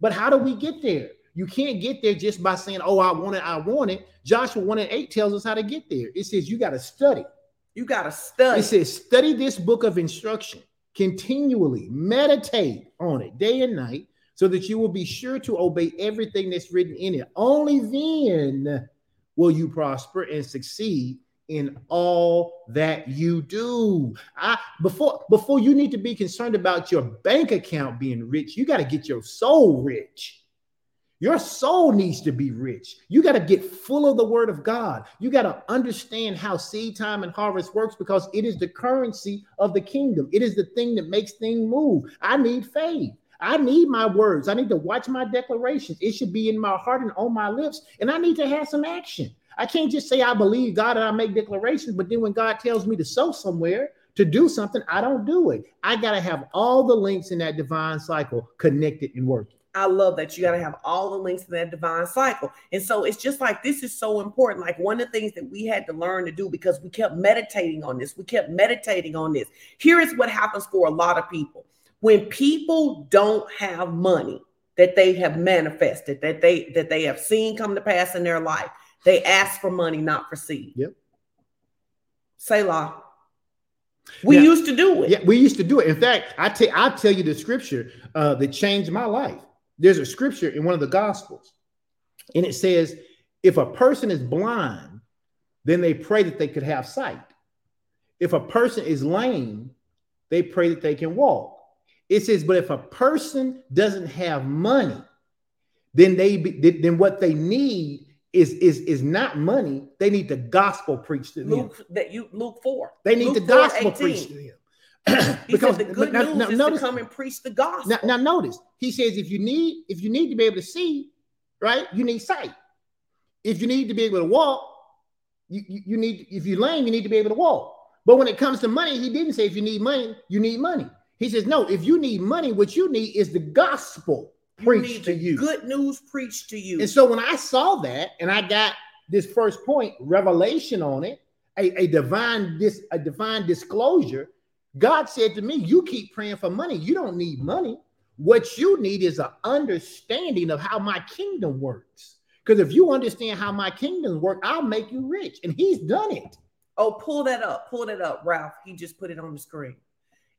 But how do we get there? You can't get there just by saying, "Oh, I want it, I want it." Joshua 1 and 8 tells us how to get there. It says you got to study. You got to study. It says, study this book of instruction continually, meditate on it day and night, so that you will be sure to obey everything that's written in it. Only then will you prosper and succeed in all that you do. I before before you need to be concerned about your bank account being rich, you got to get your soul rich. Your soul needs to be rich. You got to get full of the word of God. You got to understand how seed time and harvest works because it is the currency of the kingdom. It is the thing that makes things move. I need faith. I need my words. I need to watch my declarations. It should be in my heart and on my lips. And I need to have some action. I can't just say I believe God and I make declarations, but then when God tells me to sow somewhere, to do something, I don't do it. I got to have all the links in that divine cycle connected and working. I love that you got to have all the links in that divine cycle. And so it's just like this is so important. Like one of the things that we had to learn to do because we kept meditating on this, we kept meditating on this. Here is what happens for a lot of people when people don't have money that they have manifested, that they that they have seen come to pass in their life, they ask for money, not for seed. Yep. Selah. We Yeah. used to do it. Yeah, we used to do it. In fact, I tell I tell you the scripture uh, that changed my life. There's a scripture in one of the gospels, and it says, if a person is blind, then they pray that they could have sight. If a person is lame, they pray that they can walk. It says, but if a person doesn't have money, then they be, then what they need is is is not money. They need the gospel preached to them. Luke that you Luke 4. They need Luke the 4, gospel 18. preached to them. Said the good now- news now is notice- to come and preach the gospel. now, now notice he says if you need if you need to be able to see, right, you need sight. If you need to be able to walk, you, you, you need if you're lame, you need to be able to walk. But when it comes to money, he didn't say if you need money, you need money. He says, no, if you need money, what you need is the gospel You preached to the you. Good news preached to you. And so when I saw that and I got this first point, revelation on it, a, a divine dis, a divine disclosure, God said to me, You keep praying for money. You don't need money. What you need is an understanding of how my kingdom works. Because if you understand how my kingdom work, I'll make you rich. And he's done it. Oh, pull that up. Pull that up, Ralph. He just put it on the screen.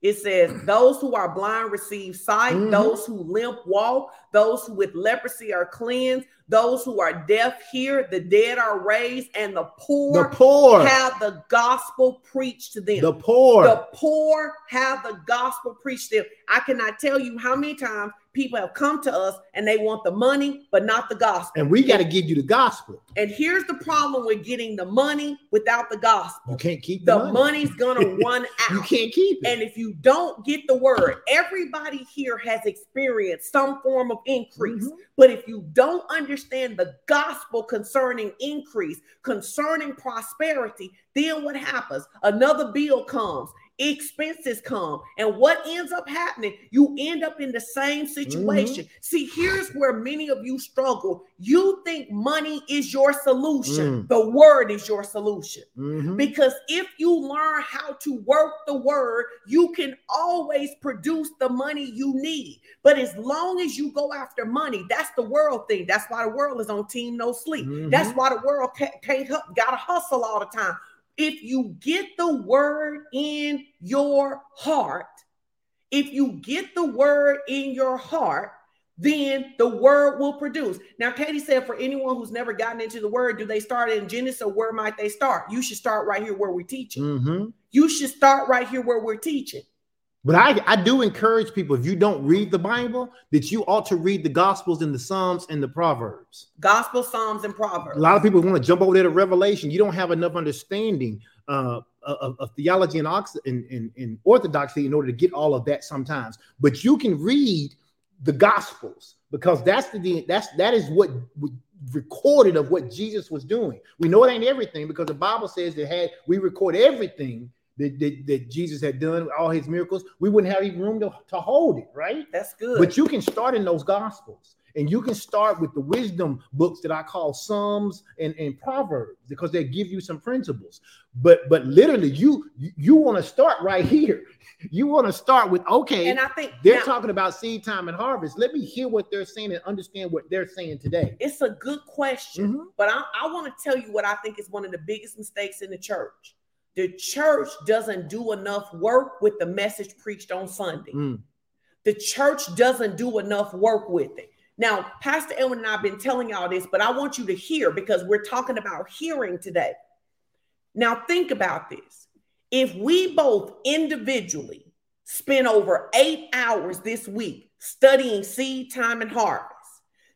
It says, Those who are blind receive sight, Mhm. those who limp walk, those who with leprosy are cleansed, those who are deaf hear, the dead are raised, and the The poor poor, have the gospel preached to them. the poor. The poor have the gospel preached to them. I cannot tell you how many times people have come to us and they want the money, but not the gospel. and we got to give you the gospel. And here's the problem with getting the money without the gospel You can't keep the, the money. money's gonna run out. You can't keep it. And if you don't get the word, everybody here has experienced some form of increase. Mhm. But if you don't understand the gospel concerning increase, concerning prosperity, then what happens? Another bill comes. Expenses come. And what ends up happening, you end up in the same situation. Mm-hmm. See, here's where many of you struggle. You think money is your solution, mm. the word is your solution. Mm-hmm. Because if you learn how to work the word, you can always produce the money you need. But as long as you go after money, that's the world thing. That's why the world is on team no sleep. Mm-hmm. That's why the world can't, can't gotta hustle all the time if you get the word in your heart, if you get the word in your heart, then the word will produce. Now, Katie said, for anyone who's never gotten into the word, do they start in Genesis or where might they start? You should start right here where we're teaching. Mm-hmm. You should start right here where we're teaching. But I, I do encourage people if you don't read the Bible, that you ought to read the Gospels and the Psalms and the Proverbs. Gospel, Psalms, and Proverbs. A lot of people want to jump over there to Revelation. You don't have enough understanding uh, of, of, theology and, and, and, and orthodoxy in order to get all of that sometimes. But you can read the Gospels because that's the that's that is what recorded of what Jesus was doing. We know it ain't everything because the Bible says that had we record everything that, that, that, Jesus had done, all his miracles, we wouldn't have even room to, to hold it, right? That's good. But you can start in those gospels. And you can start with the wisdom books that I call Psalms and, and Proverbs because they give you some principles. But but literally, you you want to start right here. You want to start with okay. And I think they're now, talking about seed time and harvest. Let me hear what they're saying and understand what they're saying today. It's a good question, mm-hmm. but I, I want to tell you what I think is one of the biggest mistakes in the church the church doesn't do enough work with the message preached on Sunday. Mm. The church doesn't do enough work with it. Now, Pastor Edwin and I have been telling y'all this, but I want you to hear because we're talking about hearing today. Now, think about this. If we both individually spend over eight hours this week studying seed time and harvest,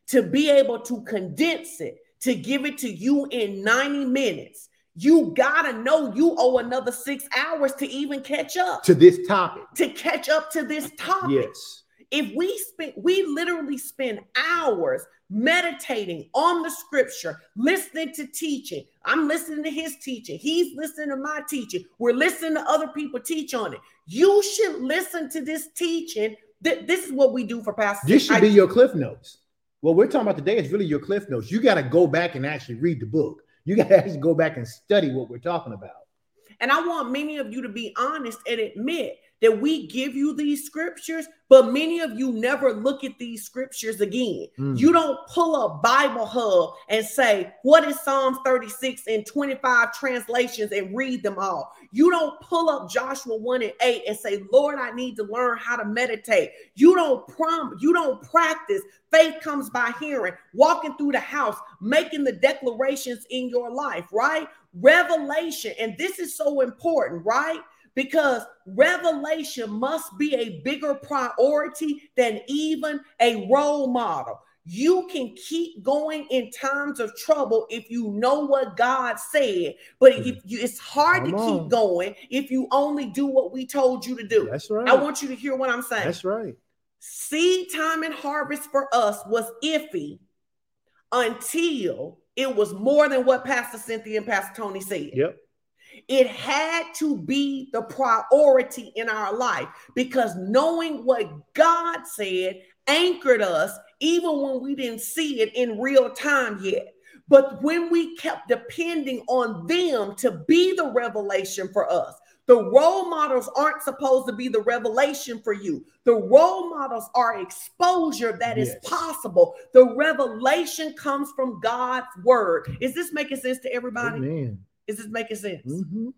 to be able to condense it, to give it to you in 90 minutes, you gotta know you owe another six hours to even catch up to this topic. To catch up to this topic. Yes. If we spend, we literally spend hours meditating on the scripture, listening to teaching. I'm listening to his teaching. He's listening to my teaching. We're listening to other people teach on it. You should listen to this teaching. This is what we do for pastors. This should be your cliff notes. What we're talking about today is really your cliff notes. You got to go back and actually read the book. You got to actually go back and study what we're talking about. And I want many of you to be honest and admit that we give you these scriptures, but many of you never look at these scriptures again. Mm. You don't pull up Bible Hub and say, What is Psalms 36 and 25 translations and read them all. You don't pull up Joshua 1 and 8 and say, Lord, I need to learn how to meditate. You don't prom, you don't practice. Faith comes by hearing, walking through the house, making the declarations in your life, right? Revelation, and this is so important, right? Because revelation must be a bigger priority than even a role model. You can keep going in times of trouble if you know what God said, but if hmm. you, it's hard Come to on. keep going if you only do what we told you to do. That's right. I want you to hear what I'm saying. That's right. Seed time and harvest for us was iffy until it was more than what Pastor Cynthia and Pastor Tony said. Yep. It had to be the priority in our life because knowing what God said anchored us even when we didn't see it in real time yet. But when we kept depending on them to be the revelation for us, the role models aren't supposed to be the revelation for you. The role models are exposure that yes. is possible. The revelation comes from God's word. Is this making sense to everybody? Amen. Is this making sense? Mm-hmm.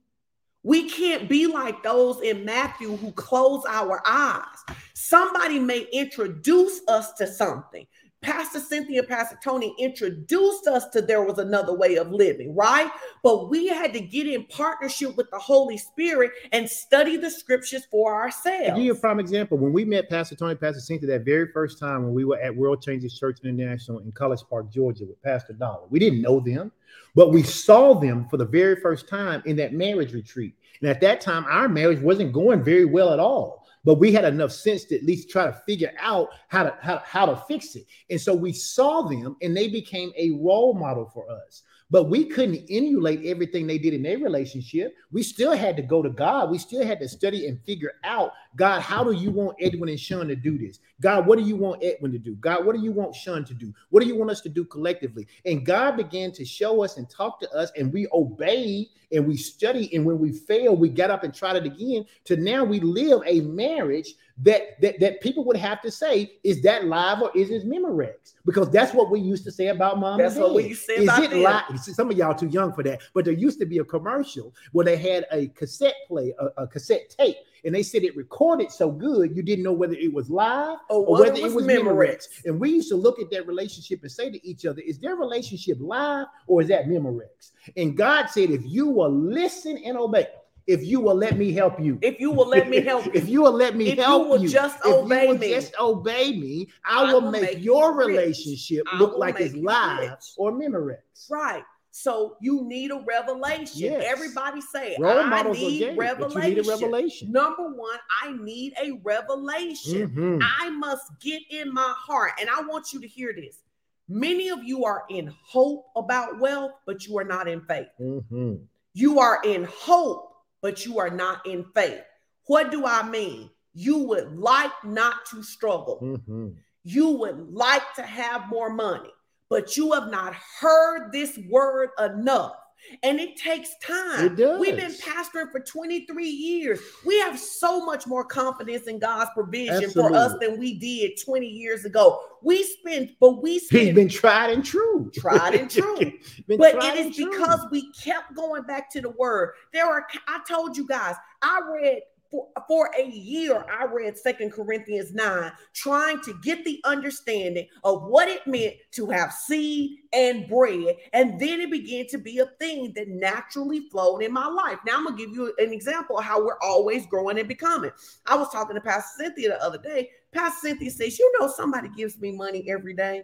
We can't be like those in Matthew who close our eyes. Somebody may introduce us to something. Pastor Cynthia, Pastor Tony introduced us to there was another way of living, right? But we had to get in partnership with the Holy Spirit and study the scriptures for ourselves. I'll give you a prime example. When we met Pastor Tony, Pastor Cynthia, that very first time when we were at World Changers Church International in College Park, Georgia, with Pastor Dollar, we didn't know them, but we saw them for the very first time in that marriage retreat. And at that time, our marriage wasn't going very well at all but we had enough sense to at least try to figure out how to how, how to fix it. And so we saw them and they became a role model for us. but we couldn't emulate everything they did in their relationship. We still had to go to God. We still had to study and figure out, God, how do you want Edwin and Sean to do this? God, what do you want Edwin to do? God, what do you want Sean to do? What do you want us to do collectively? And God began to show us and talk to us, and we obeyed and we studied. And when we failed, we got up and tried it again. To now we live a marriage that, that that people would have to say, is that live or is it Memorex? Because that's what we used to say about mom That's and what dad. we used to say is about it live? Some of y'all too young for that, but there used to be a commercial where they had a cassette play, a, a cassette tape, and they said it recorded so good you didn't know whether it was live oh, Or or whether it it was was Memorex. And we used to look at that relationship and say to each other, is their relationship live or is that Memorex? And God said, if you will listen and obey, if you will let me help you. If you will let me help you. if you will let me If you help will you, just if obey you will me, just obey me, I, I will, will make, make your relationship look like it's live rich. or Memorex. Right. So you need a revelation. Yes. Everybody say, Role I need gay, revelation. need a revelation. Number one, I need a revelation. Mhm. I must get in my heart. And I want you to hear this. Many of you are in hope about wealth, but you are not in faith. Mhm. You are in hope, but you are not in faith. What do I mean? You would like not to struggle. Mhm. You would like to have more money, but you have not heard this word enough. And it takes time. It does. We've been pastoring for 23 years. We have so much more confidence in God's provision for us than we did 20 years ago. We spent, but we He's been tried and true. Tried and true. But it is because we kept going back to the word. There are, I told you guys, I read for, for a year, I read Second Corinthians 9, trying to get the understanding of what it meant to have seed and bread. And then it began to be a thing that naturally flowed in my life. Now I'm gonna give you an example of how we're always growing and becoming. I was talking to Pastor Cynthia the other day. Pastor Cynthia says, You know, somebody gives me money every day.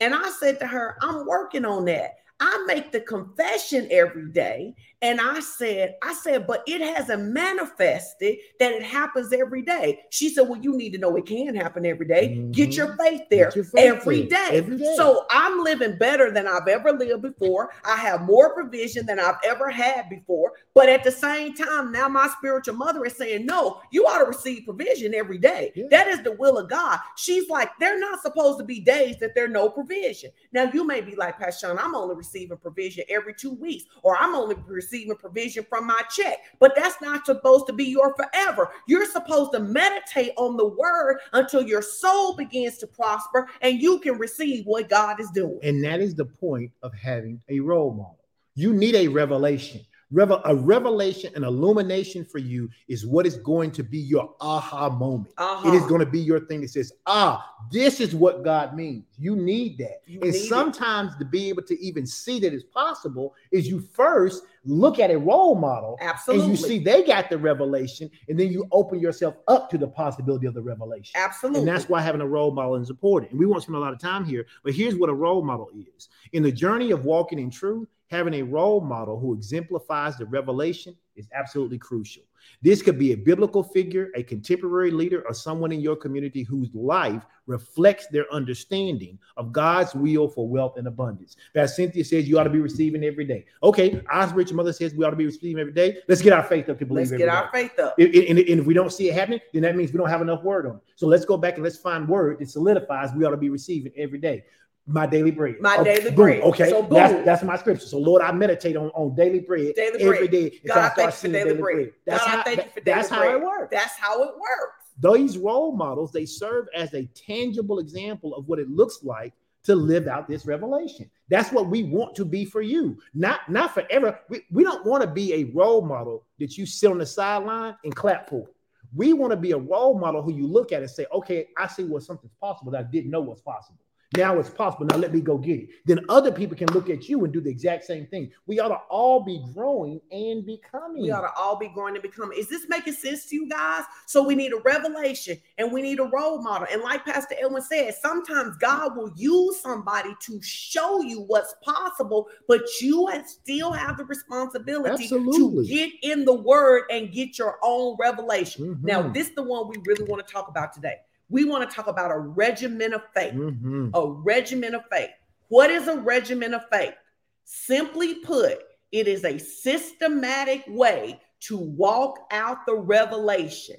And I said to her, I'm working on that. I make the confession every day. And I said, I said, but it hasn't manifested that it happens every day. She said, Well, you need to know it can happen every day. Get Mhm. your faith there your faith every day. every day. So I'm living better than I've ever lived before. I have more provision than I've ever had before. But at the same time, now my spiritual mother is saying, No, you ought to receive provision every day. Yeah. That is the will of God. She's like, They're not supposed to be days that there's no provision. Now, you may be like, Pastor Sean, I'm only receiving provision every two weeks, or I'm only receiving provision from my check. But that's not supposed to be your forever. You're supposed to meditate on the word until your soul begins to prosper and you can receive what God is doing. And that is the point of having a role model. You need a revelation. Revel- a revelation, an illumination for you is what is going to be your aha moment. Uh-huh. It is going to be your thing that says, ah, this is what God means. You need that. You and need it. sometimes to be able to even see that it's possible is you first look at a role model Absolutely. and you see they got the revelation, and then you open yourself up to the possibility of the revelation. Absolutely. And that's why having a role model is important. And we won't spend a lot of time here, but here's what a role model is. In the journey of walking in truth, having a role model who exemplifies the revelation is absolutely crucial. This could be a biblical figure, a contemporary leader, or someone in your community whose life reflects their understanding of God's will for wealth and abundance. That Cynthia says you ought to be receiving every day. Okay, Osbridge mother says we ought to be receiving every day. Let's get our faith up to believe Let's get day. our faith up. If- And, and if we don't see it happening, then that means we don't have enough word on it. So let's go back and let's find word that solidifies we ought to be receiving every day. My daily bread. My Oh, daily boom. bread. Okay, So boom. that's that's my scripture. So Lord, I meditate on, on daily bread Daily every bread. day. God, I thank you for daily bread. That's God, I how, thank you for daily that's how it works. That's how it works. These role models they serve as a tangible example of what it looks like to live out this revelation. That's what we want to be for you. Not not forever. We, we don't want to be a role model that you sit on the sideline and clap for. We want to be a role model who you look at and say, okay, I see what something's possible that I didn't know was possible. Now it's possible. Now let me go get it. Then other people can look at you and do the exact same thing. We ought to all be growing and becoming. We ought to all be growing to become. Is this making sense to you guys? So we need a revelation and we need a role model. And like Pastor Edwin said, sometimes God will use somebody to show you what's possible, but you still have the responsibility Absolutely. to get in the word and get your own revelation. Now, Mhm. this is the one we really want to talk about today. We want to talk about a regimen of faith Mhm. a regimen of faith. What is a regimen of faith? Simply put, it is a systematic way to walk out the revelation.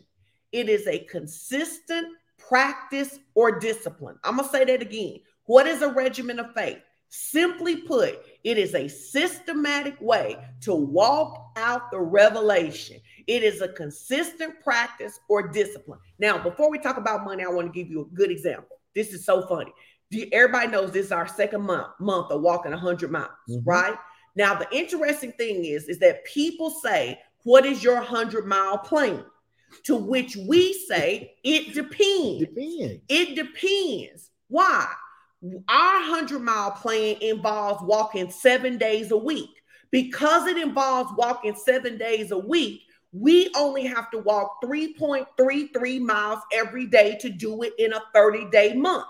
It is a consistent practice or discipline. I'm going to say that again. What is a regimen of faith? Simply put, it is a systematic way to walk out the revelation. It is a consistent practice or discipline. Now, before we talk about money, I want to give you a good example. This is so funny. Everybody knows this is our second month month of walking 100 miles, mm-hmm. right? Now, the interesting thing is, is that people say, "What is your 100 mile plan?" To which we say, "It depends." Depends. It depends. Why? Our 100 mile plan involves walking seven days a week. Because it involves walking seven days a week, we only have to walk 3.33 miles every day to do it in a 30 day month.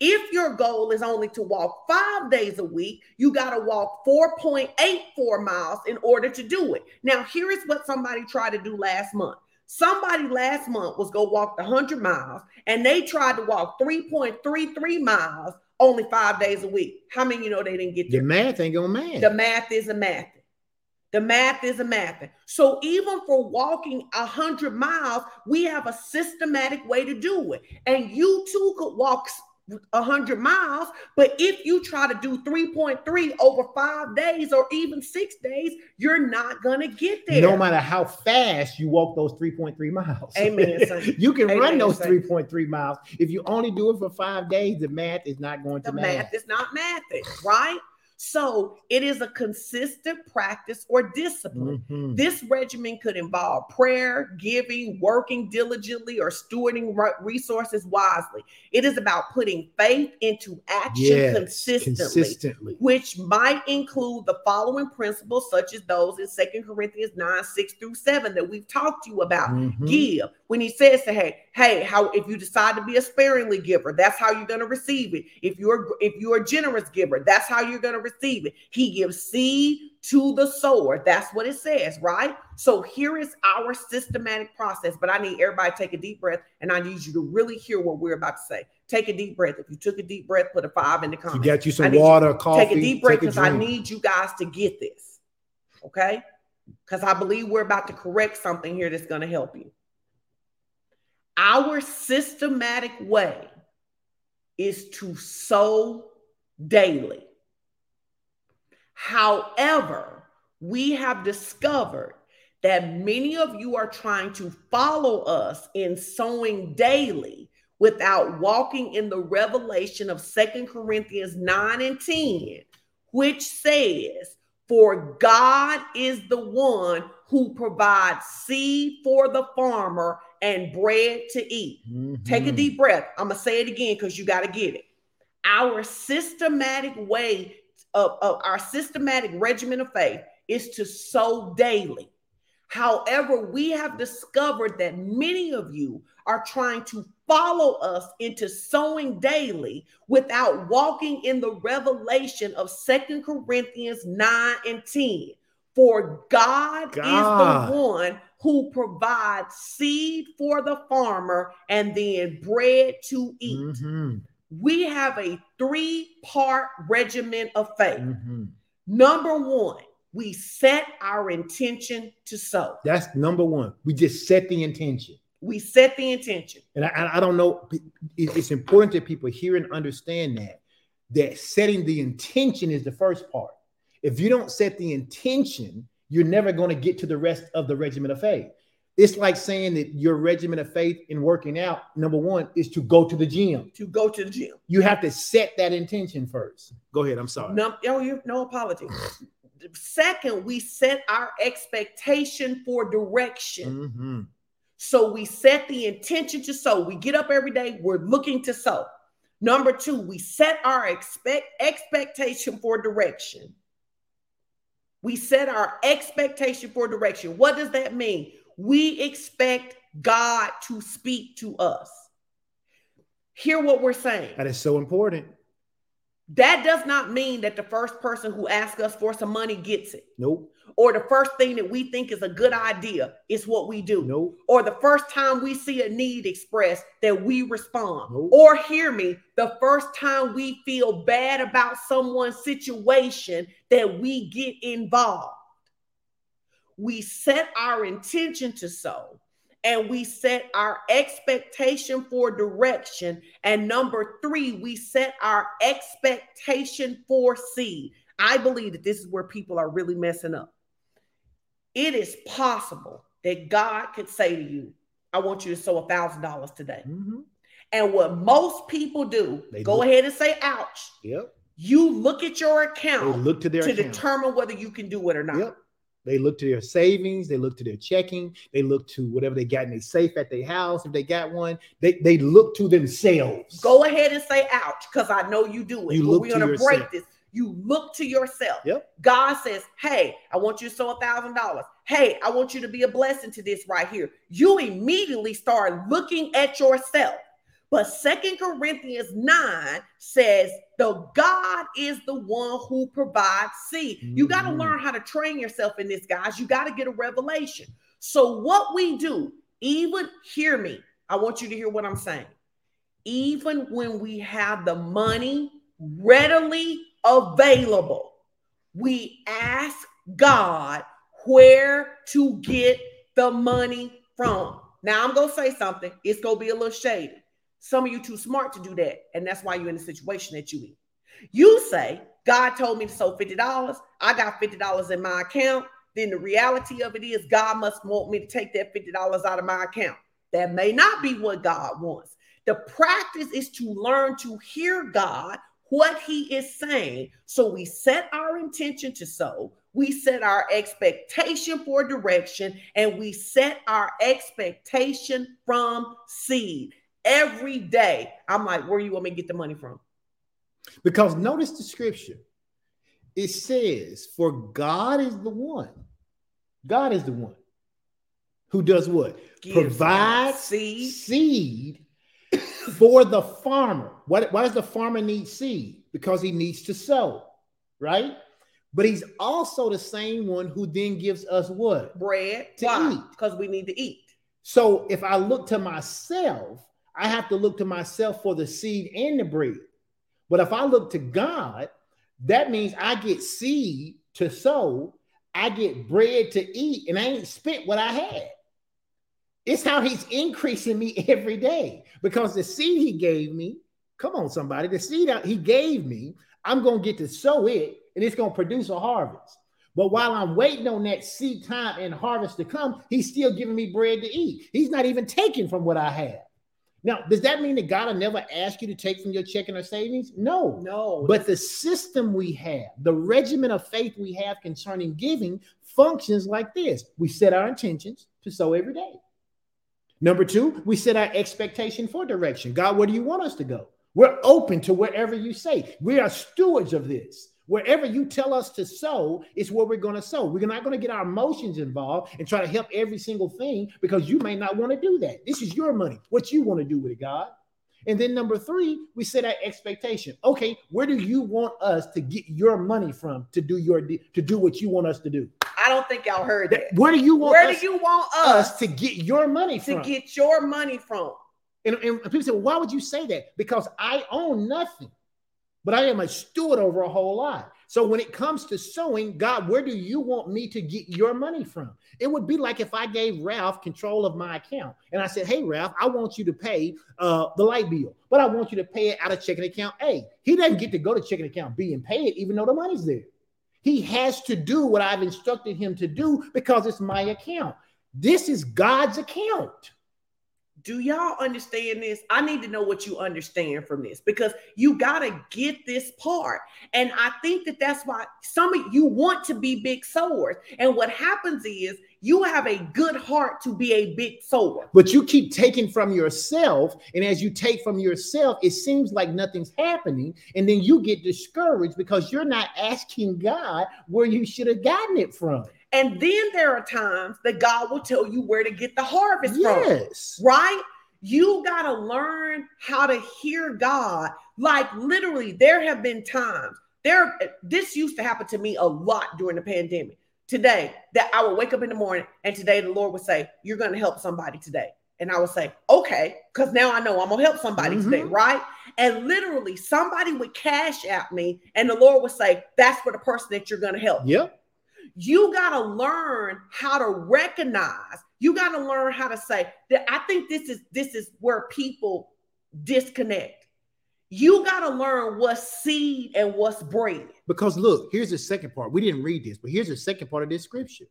If your goal is only to walk five days a week, you got to walk 4.84 miles in order to do it. Now, here is what somebody tried to do last month. Somebody last month was go walk the 100 miles and they tried to walk 3.33 miles only five days a week. How many you know they didn't get there? The math ain't gonna math. The math is a math. The math is a math. So even for walking a hundred miles, we have a systematic way to do it. And you too could walk 100 miles. But if you try to do 3.3 over five days or even six days, you're not going to get there. No matter how fast you walk those 3.3 miles. Amen. you can Amen, run those 3.3 miles. If you only do it for five days, the math is not going to the math. math is not mathing, right? So it is a consistent practice or discipline. Mm-hmm. This regimen could involve prayer, giving, working diligently, or stewarding resources wisely. It is about putting faith into action yes, consistently, consistently, which might include the following principles, such as those in Second Corinthians 9 6 through 7 that we've talked to you about. Mm-hmm. Give. When he says to hey, hey, how if you decide to be a sparingly giver, that's how you're going to receive it. If you're if you're a generous giver, that's how you're going to receive it. He gives seed to the sower. That's what it says, right? So here is our systematic process. But I need everybody to take a deep breath and I need you to really hear what we're about to say. Take a deep breath. If you took a deep breath, put a five in the comments. You got you some water, you coffee. Take a deep breath because I need you guys to get this. Okay? Because I believe we're about to correct something here that's going to help you. Our systematic way is to sow daily. However, we have discovered that many of you are trying to follow us in sowing daily without walking in the revelation of Second Corinthians 9 and 10, which says, For God is the one who provides seed for the farmer and bread to eat. Mm-hmm. Take a deep breath. I'm going to say it again because you got to get it. Our systematic way of, of our systematic regimen of faith is to sow daily. However, we have discovered that many of you are trying to follow us into sowing daily without walking in the revelation of Second Corinthians 9 and 10. For God, God, is the one who provides seed for the farmer and then bread to eat. Mm-hmm we have a three part regimen of faith. Mm-hmm. Number one, we set our intention to sow. That's number one. We just set the intention. We set the intention. And I, I don't know, it's important that people hear and understand that, that setting the intention is the first part. If you don't set the intention, you're never going to get to the rest of the regimen of faith. It's like saying that your regimen of faith in working out, number one, is to go to the gym. To go to the gym. You have to set that intention first. Go ahead. I'm sorry. No, oh, you no apology. Second, we set our expectation for direction. Mm-hmm. So we set the intention to sow. We get up every day, we're looking to sow. Number two, we set our expect expectation for direction. We set our expectation for direction. What does that mean? we expect God to speak to us. Hear what we're saying. That is so important. That does not mean that the first person who asks us for some money gets it. Nope. Or the first thing that we think is a good idea is what we do. Nope. Or the first time we see a need expressed that we respond. Nope. Or hear me, the first time we feel bad about someone's situation that we get involved. We set our intention to sow and we set our expectation for direction. And number three, we set our expectation for seed. I believe that this is where people are really messing up. It is possible that God could say to you, I want you to sow a thousand dollars today. Mm-hmm. And what most people do, They go ahead and say, ouch. Yep. You look at your They account look to their to account. determine whether you can do it or not. Yep. They look to their savings, they look to their checking, they look to whatever they got in their safe at their house, if they got one. They they look to themselves. Go ahead and say ouch, because I know you do it. You look we're to gonna break this. You look to yourself. Yep. God says, Hey, I want you to sow a thousand dollars. Hey, I want you to be a blessing to this right here. You immediately start looking at yourself. But Second Corinthians 9 says the God is the one who provides seed. You got to mm-hmm. learn how to train yourself in this, guys. You got to get a revelation. So, what we do, even hear me, I want you to hear what I'm saying. Even when we have the money readily available, we ask God where to get the money from. Now, I'm going to say something. It's going to be a little shady. Some of you too smart to do that, and that's why you're in the situation that you in. You say, God told me to sow $50. I got $50 in my account. Then the reality of it is, God must want me to take that $50 out of my account. That may not be what God wants. The practice is to learn to hear God, what He is saying. So we set our intention to sow, we set our expectation for direction, and we set our expectation from seed. Every day, I'm like, where you want me to get the money from? Because notice the scripture. It says, For God is the one. God is the one who does what? Gives Provides seed. seed for the farmer. Why, why does the farmer need seed? Because he needs to sow, right? But he's also the same one who then gives us what? bread. To Why? eat. Because we need to eat. So if I look to myself, I have to look to myself for the seed and the bread. But if I look to God, that means I get seed to sow, I get bread to eat, and I ain't spent what I had. It's how he's increasing me every day because the seed he gave me, come on, somebody, the seed he gave me, I'm going to get to sow it and it's going to produce a harvest. But while I'm waiting on that seed time and harvest to come, he's still giving me bread to eat. He's not even taking from what I have. Now, does that mean that God will never ask you to take from your checking or savings? No. No. But the system we have, the regimen of faith we have concerning giving functions like this. We set our intentions to sow every day. Number two, we set our expectation for direction. God, where do you want us to go? We're open to wherever you say. We are stewards of this. Wherever you tell us to sow, it's where we're going to sow. We're not going to get our emotions involved and try to help every single thing because you may not want to do that. This is your money. What you want to do with it, God. And then number three, we set our expectation. Okay, where do you want us to get your money from to do your to do what you want us to do? I don't think y'all heard that. Where do you want Where us, do you want us us to get your money from? to from? get your money from? And, and people say, well, why would you say that? Because I own nothing, but I am a steward over a whole lot. So when it comes to sowing, God, where do you want me to get your money from? It would be like if I gave Ralph control of my account and I said, hey, Ralph, I want you to pay uh, the light bill, but I want you to pay it out of checking account A. He doesn't get to go to checking account B and pay it, even though the money's there. He has to do what I've instructed him to do because it's my account. This is God's account. Do y'all understand this? I need to know what you understand from this because you got to get this part. And I think that that's why some of you want to be big sowers. And what happens is you have a good heart to be a big sower. But you keep taking from yourself. And as you take from yourself, it seems like nothing's happening. And then you get discouraged because you're not asking God where you should have gotten it from. And then there are times that God will tell you where to get the harvest from. Yes. right? You got to learn how to hear God. Like literally, there have been times there. This used to happen to me a lot during the pandemic. Today, that I would wake up in the morning, and today the Lord would say, "You're going to help somebody today." And I would say, okay, because now I know I'm gonna help somebody mm-hmm. today, right? And literally somebody would Cash App me, and the Lord would say, That's for the person that you're gonna help. Yep. You gotta learn how to recognize, you gotta learn how to say that I think this is this is where people disconnect. You got to learn what's seed and what's bread. Because look, here's the second part. We didn't read this, but here's the second part of this scripture.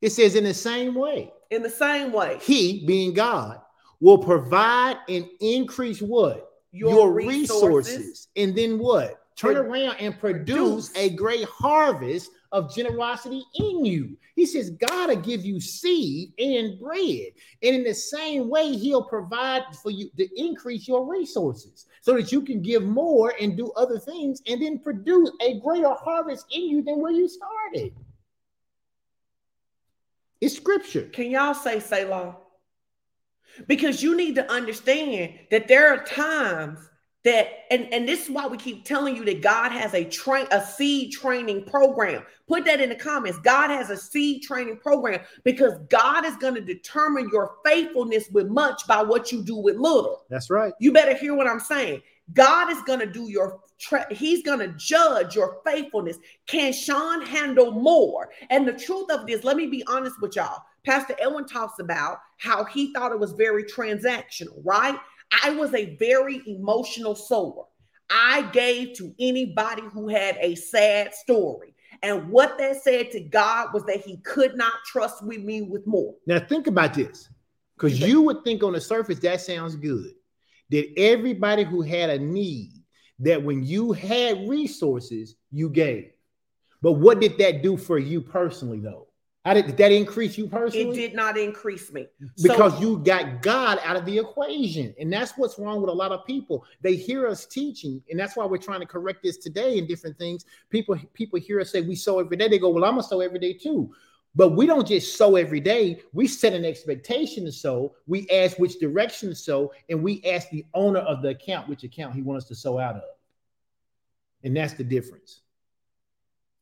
It says, in the same way. In the same way. He, being God, will provide and increase what? Your, Your resources. resources. And then what? Turn around and produce, produce a great harvest of generosity in you. He says, God will give you seed and bread. And in the same way, He'll provide for you to increase your resources so that you can give more and do other things and then produce a greater harvest in you than where you started. It's scripture. Can y'all say Selah? Because you need to understand that there are times that and and this is why we keep telling you that God has a train a seed training program. Put that in the comments. God has a seed training program because God is going to determine your faithfulness with much by what you do with little. That's right. You better hear what I'm saying. God is going to do your tra- he's going to judge your faithfulness. Can Sean handle more? And the truth of this, let me be honest with y'all. Pastor Edwin talks about how he thought it was very transactional, right? I was a very emotional sower. I gave to anybody who had a sad story. And what that said to God was that he could not trust with me with more. Now think about this. Because you would think on the surface that sounds good that everybody who had a need, that when you had resources, you gave. But what did that do for you personally, though? How did, did that increase you personally? It did not increase me. Because so, you got God out of the equation. And that's what's wrong with a lot of people. They hear us teaching, and that's why we're trying to correct this today and different things. People, people hear us say we sow every day. They go, Well, I'm gonna sow every day too. But we don't just sow every day. We set an expectation to sow. We ask which direction to sow, and we ask the owner of the account which account he wants us to sow out of. And that's the difference.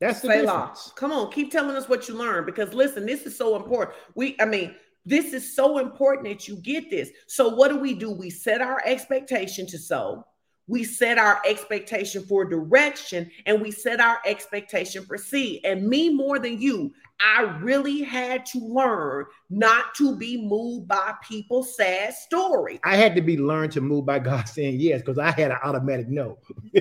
That's the Say difference. Come on, keep telling us what you learned because listen, this is so important. We, I mean, this is so important that you get this. So, what do we do? We set our expectation to sow we set our expectation for direction and we set our expectation for seed. And me more than you, I really had to learn not to be moved by people's sad story. I had to be learned to move by God saying yes because I had an automatic no.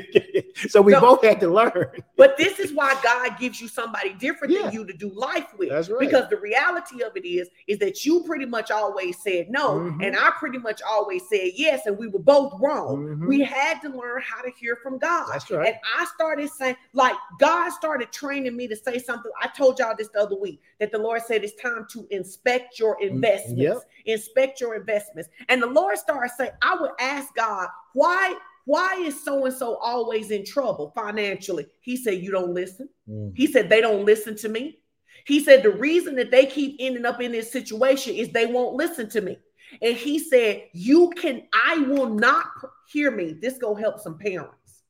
so we no, both had to learn. but this is why God gives you somebody different yeah. than you to do life with. That's right. Because the reality of it is, is that you pretty much always said no, mm-hmm. and I pretty much always said yes, and we were both wrong. Mm-hmm. We had to learn how to hear from God. That's right. And I started saying, like, God started training me to say something. I told y'all this the other week that the Lord said it's time to inspect your mm, investments. Yep. Inspect your investments. And the Lord started saying, I would ask God, why why is so and so always in trouble financially? He said, You don't listen. Mm. He said, They don't listen to me. He said, The reason that they keep ending up in this situation is they won't listen to me. And he said, You can, I will not hear me. This go help some parents.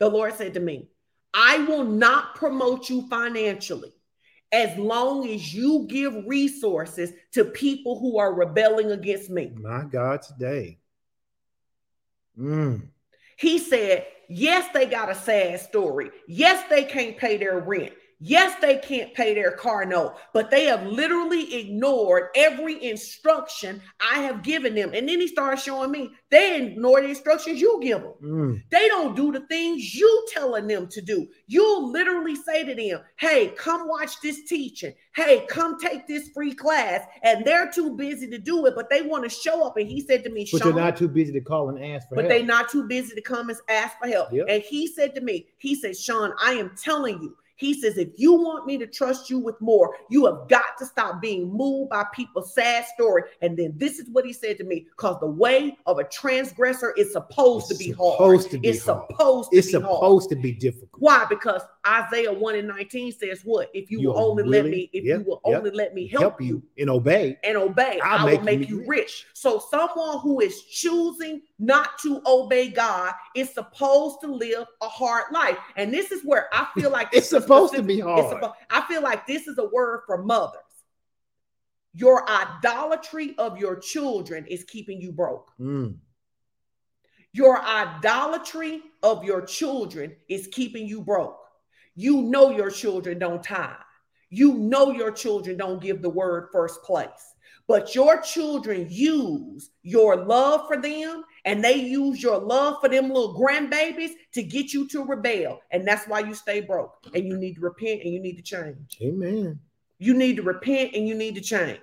The Lord said to me, I will not promote you financially as long as you give resources to people who are rebelling against me. My God, today. Mm. He said, Yes, they got a sad story. Yes, they can't pay their rent. Yes, they can't pay their car note, but they have literally ignored every instruction I have given them. And then he started showing me they ignore the instructions you give them. Mm. They don't do the things you telling them to do. You'll literally say to them, "Hey, come watch this teaching. Hey, come take this free class." And they're too busy to do it, but they want to show up. And he said to me, "But they're not too busy to call and ask for but help." they're not too busy to come and ask for help. Yep. And he said to me, "He said, Sean, I am telling you." He says, if you want me to trust you with more, you have got to stop being moved by people's sad story. And then this is what he said to me: because the way of a transgressor is supposed It's to be supposed hard. to be it's hard. supposed to It's be supposed hard. to be difficult. Why? Because Isaiah 1 and 19 says what? If you, You will only let me, if yep, you will yep. only let me help, you, and obey. and obey, I'll I will make make you you rich. So someone who is choosing not to obey God is supposed to live a hard life. And this is where I feel like It's supposed to be hard. suppo- I feel like this is a word for mothers. Your idolatry of your children is keeping you broke. Mm. Your idolatry of your children is keeping you broke. You know your children don't tithe. You know your children don't give the word first place. But your children use your love for them and they use your love for them little grandbabies to get you to rebel. And that's why you stay broke. And you need to repent and you need to change. Amen. You need to repent and you need to change.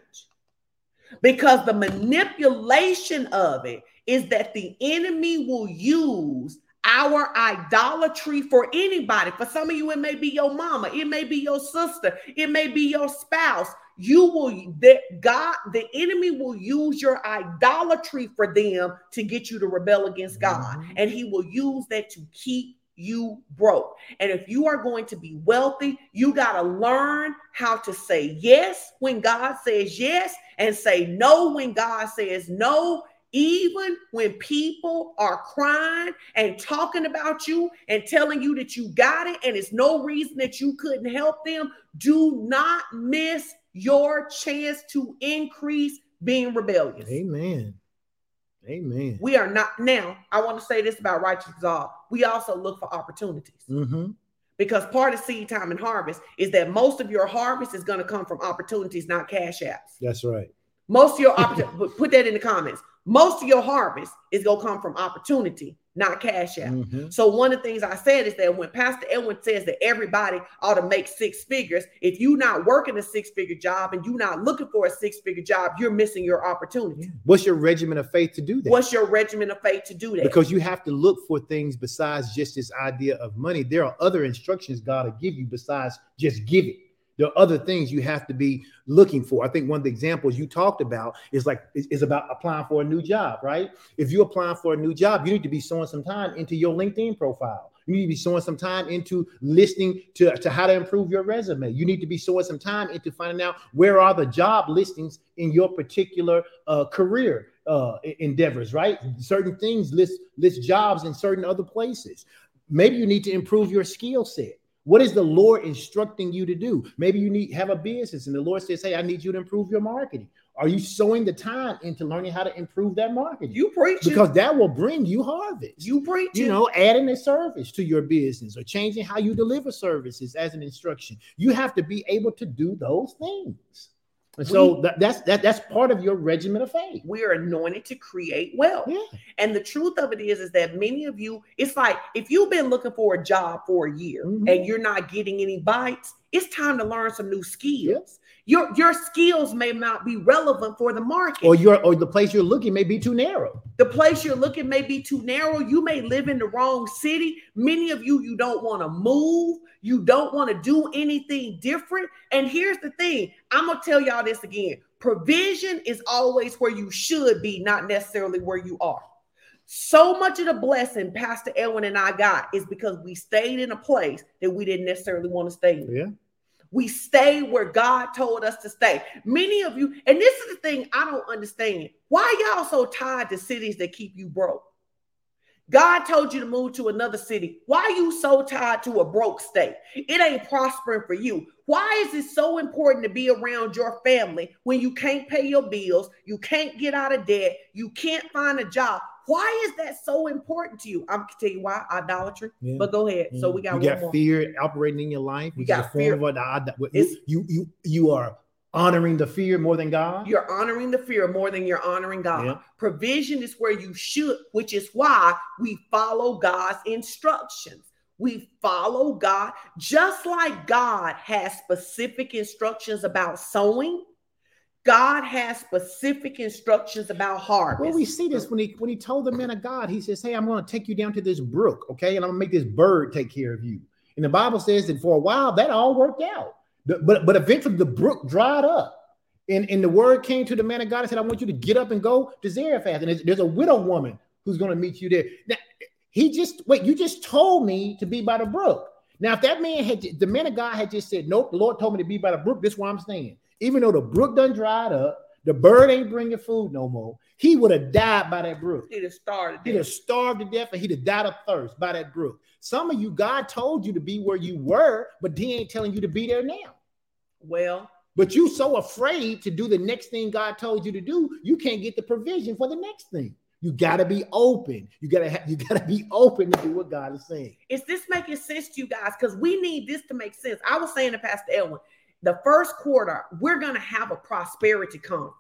Because the manipulation of it is that the enemy will use our idolatry for anybody. For some of you, it may be your mama, it may be your sister, it may be your spouse. You will that God, the enemy will use your idolatry for them to get you to rebel against God, Mhm. and he will use that to keep you broke. And if you are going to be wealthy, you got to learn how to say yes when God says yes and say no when God says no. Even when people are crying and talking about you and telling you that you got it and it's no reason that you couldn't help them, do not miss your chance to increase being rebellious. Amen. Amen. We are not now. I want to say this about righteous resolve. We also look for opportunities Mm-hmm. because part of seed time and harvest is that most of your harvest is going to come from opportunities, not cash apps. That's right. Most of your opportunity, put that in the comments. Most of your harvest is going to come from opportunity, not cash app. Mhm. So one of the things I said is that when Pastor Edwin says that everybody ought to make six figures, if you're not working a six-figure job and you're not looking for a six-figure job, you're missing your opportunity. What's your regimen of faith to do that? What's your regimen of faith to do that? because you have to look for things besides just this idea of money. There are other instructions God will give you besides just giving. There are other things you have to be looking for. I think one of the examples you talked about is like is, about applying for a new job, right? If you're applying for a new job, you need to be sowing some time into your LinkedIn profile. You need to be sowing some time into listening to, to how to improve your resume. You need to be sowing some time into finding out where are the job listings in your particular uh, career uh, endeavors, right? Certain things list list jobs in certain other places. Maybe you need to improve your skill set. What is the Lord instructing you to do? Maybe you need have a business, and the Lord says, "Hey, I need you to improve your marketing." Are you sowing the time into learning how to improve that marketing? you preach because that will bring you harvest. you preach you know, adding a service to your business or changing how you deliver services as an instruction. You have to be able to do those things. And so that, that's that, that's part of your regimen of faith. we are anointed to create wealth. Yeah. And the truth of it is, is that many of you, it's like if you've been looking for a job for a year Mhm. and you're not getting any bites, it's time to learn some new skills. Your your skills may not be relevant for the market. Or your or the place you're looking may be too narrow. the place you're looking may be too narrow. You may live in the wrong city. Many of you, you don't want to move. You don't want to do anything different. And here's the thing I'm to tell y'all this again provision is always where you should be, not necessarily where you are. So much of the blessing Pastor Edwin and I got is because we stayed in a place that we didn't necessarily want to stay in. Yeah. We stay where God told us to stay. Many of you, and this is the thing I don't understand. Why y'all so tied to cities that keep you broke? God told you to move to another city. Why are you so tied to a broke state? It ain't prospering for you. Why is it so important to be around your family when you can't pay your bills, you can't get out of debt, you can't find a job? Why is that so important to you? I'm gonna tell you why idolatry. Yeah. But go ahead. So we mm-hmm. got you one got more. fear operating in your life. You got fear. of what- you you you are honoring the fear more than God. You're honoring the fear more than you're honoring God. Yeah. Provision is where you should, which is why we follow God's instructions. We follow God just like God has specific instructions about sowing. God has specific instructions about harvest. Well, we see this when he when he told the man of God, he says, Hey, I'm going to take you down to this brook, okay? And I'm gonna make this bird take care of you. And the Bible says that for a while that all worked out. But but eventually the brook dried up. And, and the word came to the man of God and said, I want you to get up and go to Zarephath. And there's, there's a widow woman who's going to meet you there. Now, he just, wait, you just told me to be by the brook. Now, if that man had, the man of God had just said, nope, the Lord told me to be by the brook, this is where I'm staying. Even though the brook done dried up, the bird ain't bringing food no more. He would have died by that brook. He'd have starved. He'd have starved to death, and he'd have died of thirst by that brook. Some of you, God told you to be where you were, but He ain't telling you to be there now. Well, but you so afraid to do the next thing God told you to do, you can't get the provision for the next thing. You gotta be open. You gotta have, you gotta be open to do what God is saying. Is this making sense to you guys? Because we need this to make sense. I was saying to Pastor Edwin, the first quarter, we're gonna have a prosperity conference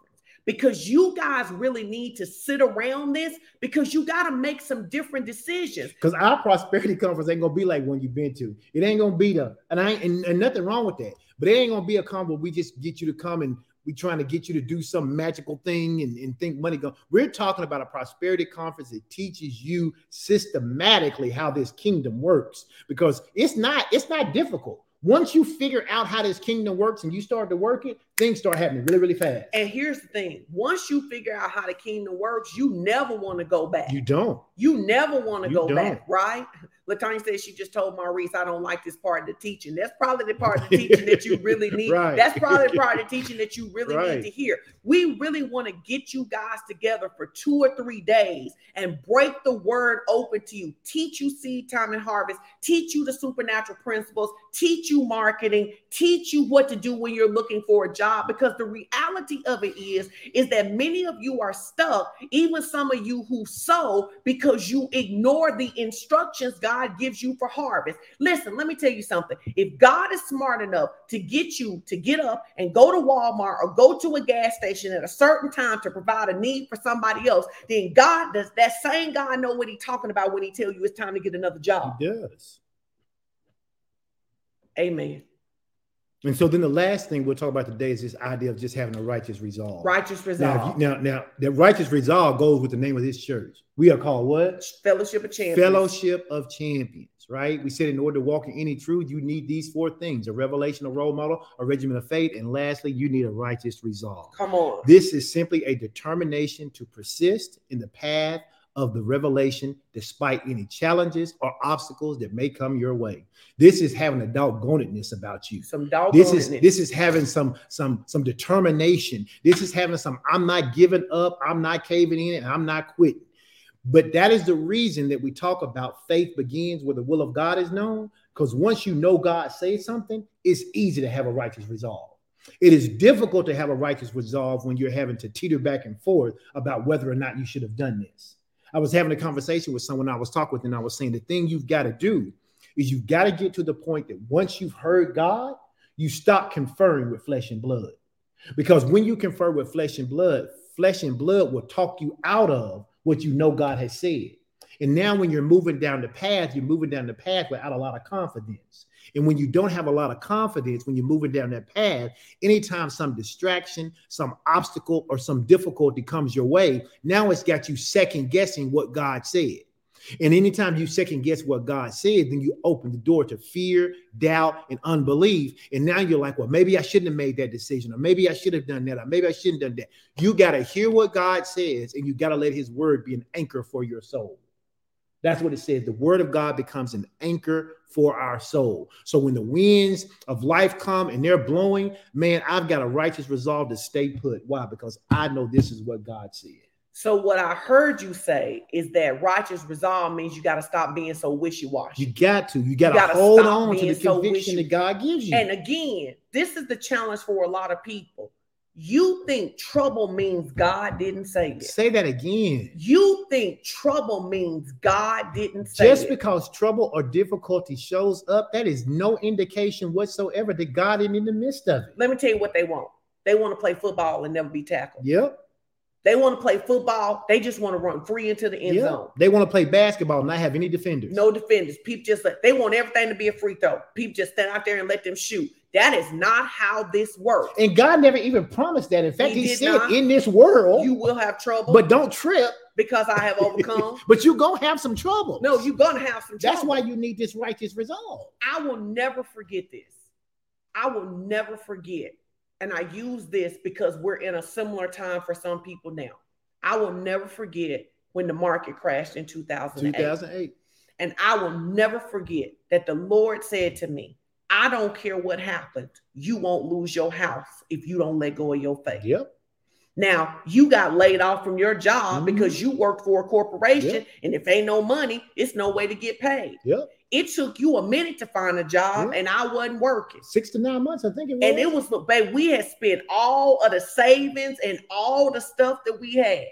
because you guys really need to sit around this because you got to make some different decisions. Because our prosperity conference ain't gonna be like one you've been to. It ain't gonna be the and I ain't and, and nothing wrong with that. But it ain't gonna be a conference we just get you to come and we trying to get you to do some magical thing and, and think money go. We're talking about a prosperity conference that teaches you systematically how this kingdom works because it's not it's not difficult. Once you figure out how this kingdom works and you start to work it, things start happening really, really fast. And here's the thing once you figure out how the kingdom works, you never want to go back. You don't. You never want to go don't. back, right? Latanya says she just told Maurice, I don't like this part of the teaching. That's probably the part of the teaching that you really need. Right. That's probably the part of the teaching that you really Right. need to hear. We really want to get you guys together for two or three days and break the word open to you, teach you seed time and harvest, teach you the supernatural principles, teach you marketing, teach you what to do when you're looking for a job. Because the reality of it is, is that many of you are stuck, even some of you who sow because you ignore the instructions God gives you for harvest. Listen, let me tell you something. If God is smart enough to get you to get up and go to Walmart or go to a gas station at a certain time to provide a need for somebody else, then God does that same God know what he's talking about when he tell you it's time to get another job. He does. Amen. And so then the last thing we'll talk about today is this idea of just having a righteous resolve. Righteous resolve. you- now, now, the righteous resolve goes with the name of this church. We are called what? Fellowship of champions. Fellowship of champions, right? We said in order to walk in any truth, you need these four things a revelation, a role model, a regimen of faith, and lastly, you need a righteous resolve. Come on. This is simply a determination to persist in the path of the revelation despite any challenges or obstacles that may come your way. This is having a doggonedness about you. Some dog. This is this is having some some some determination. This is having some I'm not giving up, I'm not caving in, and I'm not quitting. But that is the reason that we talk about faith begins where the will of God is known. Because once you know God says something, it's easy to have a righteous resolve. It is difficult to have a righteous resolve when you're having to teeter back and forth about whether or not you should have done this. I was having a conversation with someone I was talking with, and I was saying the thing you've got to do is you've got to get to the point that once you've heard God, you stop conferring with flesh and blood. Because when you confer with flesh and blood, flesh and blood will talk you out of what you know God has said. And now, when you're moving down the path, you're moving down the path without a lot of confidence. And when you don't have a lot of confidence, when you're moving down that path, anytime some distraction, some obstacle, or some difficulty comes your way, now it's got you second guessing what God said. And anytime you second guess what God said, then you open the door to fear, doubt, and unbelief. And now you're like, well, maybe I shouldn't have made that decision, or maybe I should have done that, or maybe I shouldn't have done that. You got to hear what God says, and you got to let his word be an anchor for your soul. That's what it says. The word of God becomes an anchor for our soul. So when the winds of life come and they're blowing, man, I've got a righteous resolve to stay put. Why? Because I know this is what God said. So what I heard you say is that righteous resolve means you got to stop being so wishy-washy. You got to. You got to hold on to the conviction wishy- that God gives you. And again, this is the challenge for a lot of people. You think trouble means God didn't say it. Say that again. You think trouble means God didn't say Just it. because trouble or difficulty shows up, that is no indication whatsoever that God is in the midst of it. Let me tell you what they want. They want to play football and never be tackled. Yep. They want to play football. They just want to run free into the end Yeah. zone. They want to play basketball, not have any defenders. No defenders. People just let they want everything to be a free throw. People just stand out there and let them shoot. That is not how this works. And God never even promised that. In fact, He He, said, not. "In this world, You will have trouble, but don't trip. because I have overcome. but you're gonna have some trouble. no, you're gonna have some trouble. That's why you need this righteous resolve. I will never forget this. I will never forget. And I use this because we're in a similar time for some people now. I will never forget when the market crashed in 2008. 2008. And I will never forget that the Lord said to me, I don't care what happened. You won't lose your house if you don't let go of your faith. Yep. Now, you got laid off from your job Mhm. because you worked for a corporation, Yep. and if ain't no money, it's no way to get paid. Yep. It took you a minute to find a job, Yep. and I wasn't working. Six to nine months, I think it was. And it was, babe, we had spent all of the savings and all the stuff that we had.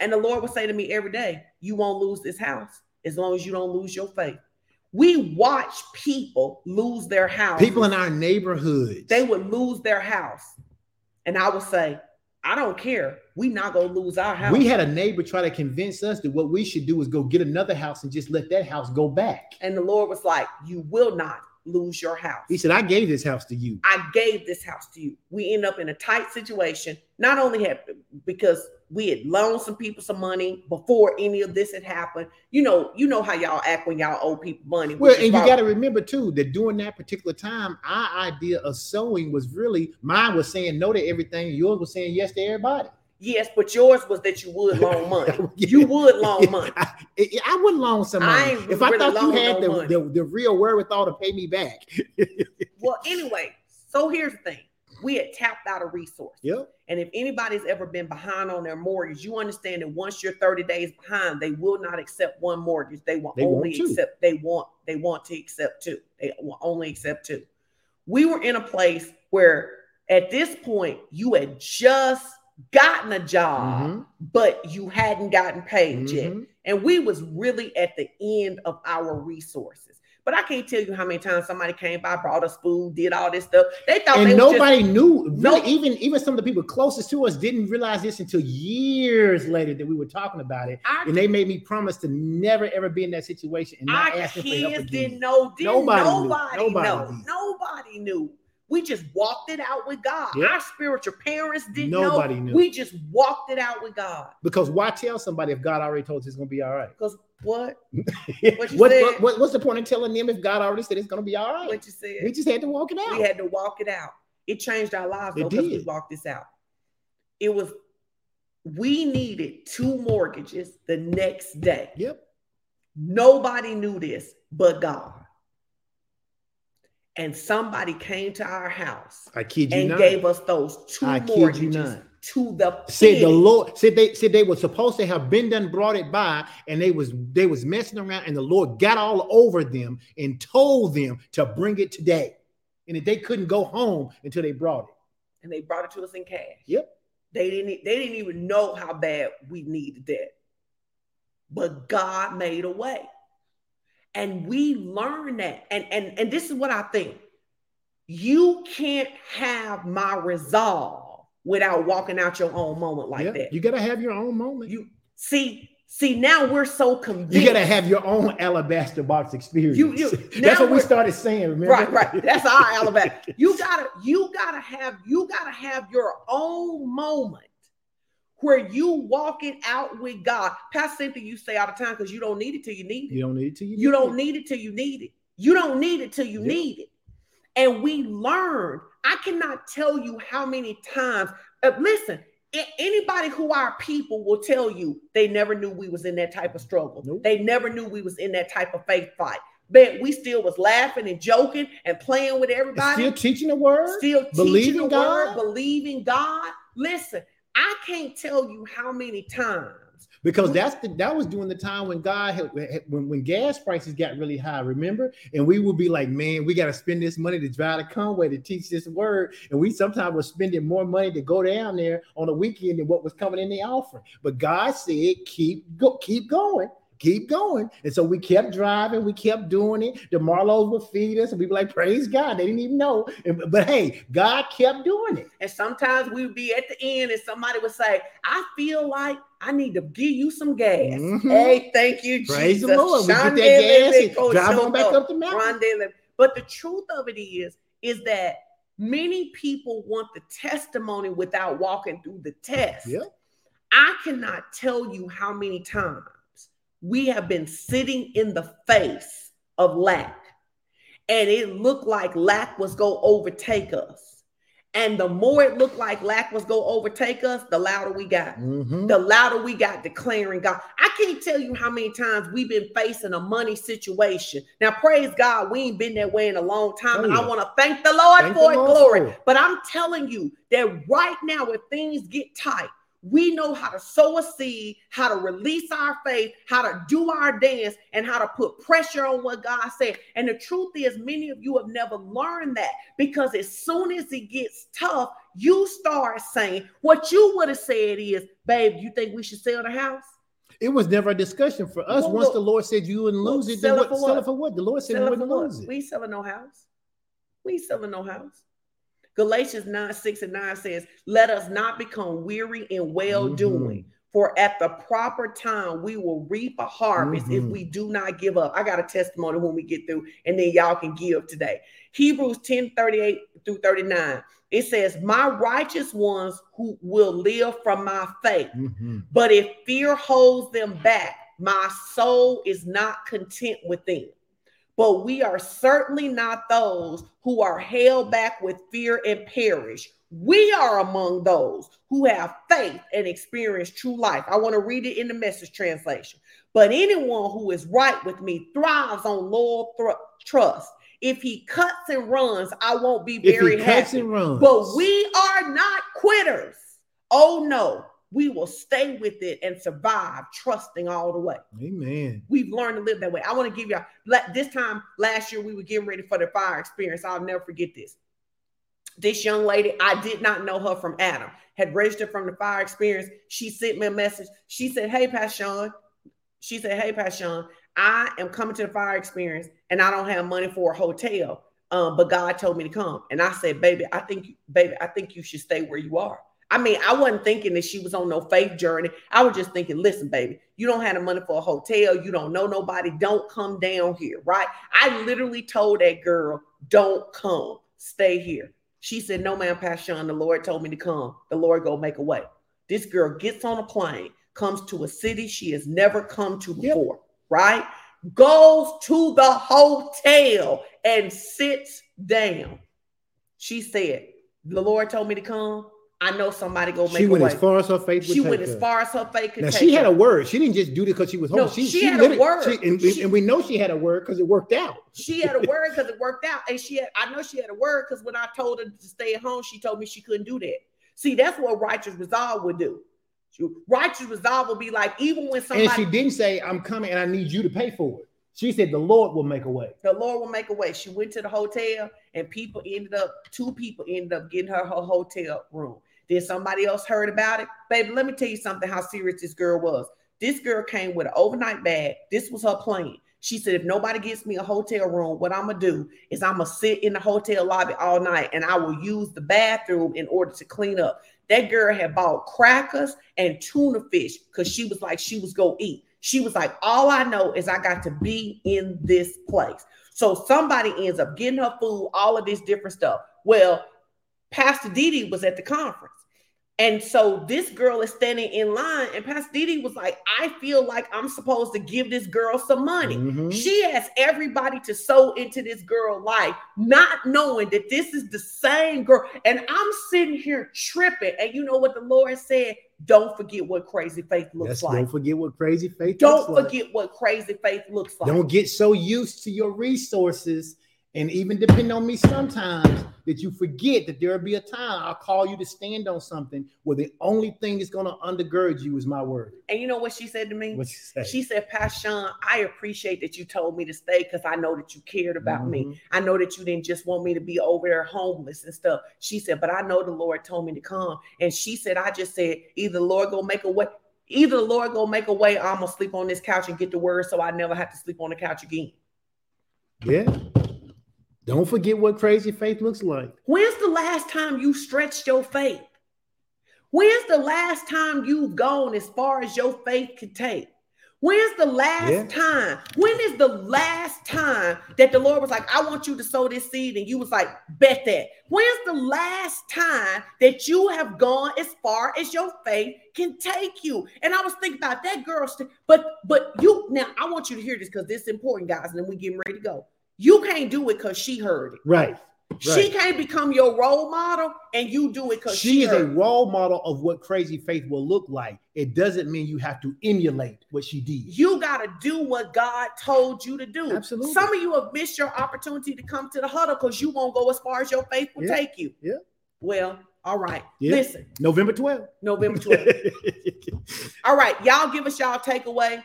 And the Lord would say to me every day, You won't lose this house as long as you don't lose your faith. We watch people lose their house. people in our neighborhoods. they would lose their house. And I would say, I don't care. We not gonna lose our house. we had a neighbor try to convince us that what we should do is go get another house and just let that house go back. and the Lord was like, You will not lose your house. He said, I gave this house to you. I gave this house to you. We end up in a tight situation. Not only had because we had loaned some people some money before any of this had happened. You know, you know how y'all act when y'all owe people money. Well, and you got to remember too that during that particular time, our idea of sowing was really mine was saying no to everything, yours was saying yes to everybody. Yes, but yours was that you would loan money. You would loan money. I, I- I wouldn't loan some I money. ain't If I thought you had no the, the, the real wherewithal to pay me back. Well, anyway, so here's the thing. We had tapped out a resource. Yep. And if anybody's ever been behind on their mortgage, you understand that once you're 30 days behind, they will not accept one mortgage. They will They only accept they want they want to accept two. They will only accept two. We were in a place where at this point you had just gotten a job, Mhm, but you hadn't gotten paid yet. mhm. And we was really at the end of our resources. But I can't tell you how many times somebody came by, brought us food, did all this stuff. They thought they And just- nobody knew. Really, No- even even some of the people closest to us didn't realize this until years later that we were talking about it. our And they made me promise to never ever be in that situation and not ask for help kids again. didn't know. Didn't Nobody nobody, knew. Nobody know. did. Nobody knew. We just walked it out with God. Yep. Our spiritual parents didn't Nobody know. knew. We just walked it out with God. Because why tell somebody if God already told us it's gonna be all right? Because what? what, you what, what- what's the point in telling them if God already said it's gonna be all right? What you said? We just had to walk it out. We had to walk it out. It changed our lives though because we walked this out. It was we needed two mortgages the next day. Yep. Nobody knew this but God. And somebody came to our house I kid you and not. gave us those two I kid you mortgages not. to the said the. Lord said they said they were supposed to have been done, brought it by, and they was they was messing around, and the Lord got all over them and told them to bring it today, and that they couldn't go home until they brought it. and they brought it to us in cash. Yep. They didn't they didn't even know how bad we needed that. But God made a way. And we learn that. And and and this is what I think. You can't have my resolve without walking out your own moment like Yep. that. You gotta have your own moment. You, You see, see now we're so convinced. you gotta have your own alabaster box experience. You- you- That's what we started saying. Remember? Right, right. That's our alabaster. You gotta, you gotta have, you gotta have your own moment where you walk it out with God. Pastor Cynthia, you say all the time because you don't need it till you need it. You don't need it till you. You need don't it. need it till you need it. You don't need it till you need it. And we learned. I cannot tell you how many times. uh, listen, anybody who are people will tell you they never knew we was in that type of struggle. Nope. They never knew we was in that type of faith fight. But we still was laughing and joking and playing with everybody. Still teaching the word. Still believing the God? word, believing God. Listen, I can't tell you how many times. because that's the that was during the time when God had, when when gas prices got really high. Remember, and we would be like, man, we got to spend this money to drive to Conway to teach this word, and we sometimes were spending more money to go down there on the weekend than what was coming in the offering. But God said, keep go, keep going. Keep going. And so we kept driving, we kept doing it. The Marlows would feed us, and we'd be like, praise God. They didn't even know. But hey, God kept doing it. And sometimes we'd be at the end, and somebody would say, I feel like I need to give you some gas. Mm-hmm. Hey, thank you, Praise Jesus. the Lord. We get that gas and drive on back up the mountain. But the truth of it is, is that many people want the testimony without walking through the test. Yep. I cannot tell you how many times we have been sitting in the face of lack and it looked like lack was going to overtake us. And the more it looked like lack was going to overtake us, the louder we got. Mm-hmm. The louder we got declaring God. I can't tell you how many times we've been facing a money situation. Now, praise God, we ain't been that way in a long time. Oh, and yeah. I want to thank the Lord thank for it, glory. But I'm telling you that right now, if things get tight, we know how to sow a seed, how to release our faith, how to do our dance, and how to put pressure on what God said. And the truth is, many of you have never learned that because as soon as it gets tough, you start saying what you would have said is, babe, you think we should sell the house? It was never a discussion for us. Well, Once the Lord said you wouldn't lose it, sell, it, sell it for what? The Lord said sell we wouldn't lose it. We selling no house. We selling no house. Galatians 9 6 and 9 says, Let us not become weary in well doing. Mm-hmm. For at the proper time, we will reap a harvest mm-hmm. if we do not give up. I got a testimony when we get through, and then y'all can give today. Hebrews 10 38 through 39. It says, My righteous ones who will live from my faith. Mm-hmm. But if fear holds them back, my soul is not content with them but we are certainly not those who are held back with fear and perish. We are among those who have faith and experience true life. I want to read it in the message translation. But anyone who is right with me thrives on loyal thr- trust. If he cuts and runs, I won't be very happy. But we are not quitters. Oh no, we will stay with it and survive, trusting all the way. Amen. We've learned to live that way. I want to give y'all this time last year, we were getting ready for the fire experience. I'll never forget this. This young lady, I did not know her from Adam, had registered from the fire experience. She sent me a message. She said, Hey, Passion. She said, Hey, Passion, I am coming to the fire experience and I don't have money for a hotel. Um, but God told me to come. And I said, baby, I think, baby, I think you should stay where you are. I mean, I wasn't thinking that she was on no faith journey. I was just thinking, listen, baby, you don't have the money for a hotel. You don't know nobody. Don't come down here, right? I literally told that girl, don't come. Stay here. She said, no, man, Passion, the Lord told me to come. The Lord go make a way. This girl gets on a plane, comes to a city she has never come to before, yep. right? Goes to the hotel and sits down. She said, the Lord told me to come. I know somebody go make. She went as far as her faith. She went her. as far as her faith could. Now she her. had a word. She didn't just do it because she was home. No, she, she, she had a word, she, and, and, we know she had a word because it worked out. She had a word because it worked out, and she had. I know she had a word because when I told her to stay at home, she told me she couldn't do that. See, that's what righteous resolve would do. Righteous resolve would be like even when somebody. And she didn't say, "I'm coming, and I need you to pay for it." She said the Lord will make a way. The Lord will make a way. She went to the hotel, and people ended up. Two people ended up getting her her hotel room. Then somebody else heard about it. Baby, let me tell you something how serious this girl was. This girl came with an overnight bag. This was her plan. She said, if nobody gets me a hotel room, what I'm gonna do is I'm gonna sit in the hotel lobby all night and I will use the bathroom in order to clean up. That girl had bought crackers and tuna fish because she was like, she was gonna eat. She was like, all I know is I got to be in this place. So somebody ends up getting her food, all of this different stuff. Well, Pastor Didi was at the conference. And so this girl is standing in line, and Pastor Didi was like, I feel like I'm supposed to give this girl some money. Mm-hmm. She asked everybody to sow into this girl life, not knowing that this is the same girl. And I'm sitting here tripping. And you know what the Lord said? Don't forget what crazy faith looks like. Don't forget what crazy faith don't forget like. what crazy faith looks like. Don't get so used to your resources and even depend on me sometimes that you forget that there'll be a time I'll call you to stand on something where the only thing that's going to undergird you is my word. And you know what she said to me? What she said? She said, Pastor I appreciate that you told me to stay because I know that you cared about mm-hmm. me. I know that you didn't just want me to be over there homeless and stuff. She said, but I know the Lord told me to come. And she said, I just said, either the Lord go make a way. Either the Lord go make a way, I'm gonna sleep on this couch and get the word, so I never have to sleep on the couch again. Yeah. Don't forget what crazy faith looks like. When's the last time you stretched your faith? When's the last time you've gone as far as your faith could take? When's the last yeah. time? When is the last time that the Lord was like, I want you to sow this seed? And you was like, bet that. When's the last time that you have gone as far as your faith can take you? And I was thinking about that girl, but but you now I want you to hear this because this is important, guys, and then we getting ready to go. You can't do it because she heard it. Right. She can't become your role model and you do it because she, she, is a role model of what crazy faith will look like. It doesn't mean you have to emulate what she did. You got to do what God told you to do. Absolutely. Some of you have missed your opportunity to come to the huddle because you won't go as far as your faith will yeah. take you. Yeah. Well, all right. Yeah. Listen. November 12th. November 12th. all right. Y'all give us y'all takeaway.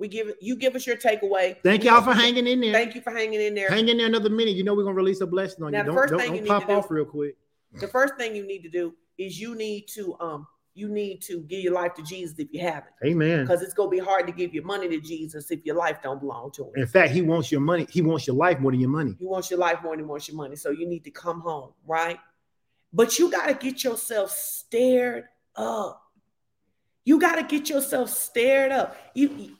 We give you give us your takeaway. Thank y'all for hanging in there. Thank you for hanging in there. Hang in there another minute. You know we're gonna release a blessing on now, you. Don't, first don't, thing don't you pop off real quick. The first thing you need to do is you need to um you need to give your life to Jesus if you haven't. Amen. Because it's gonna be hard to give your money to Jesus if your life don't belong to him. In fact, he wants your money, he wants your life more than your money. He wants your life more than he wants your money. So you need to come home, right? But you got to get yourself stared up. You got to get yourself stared up. You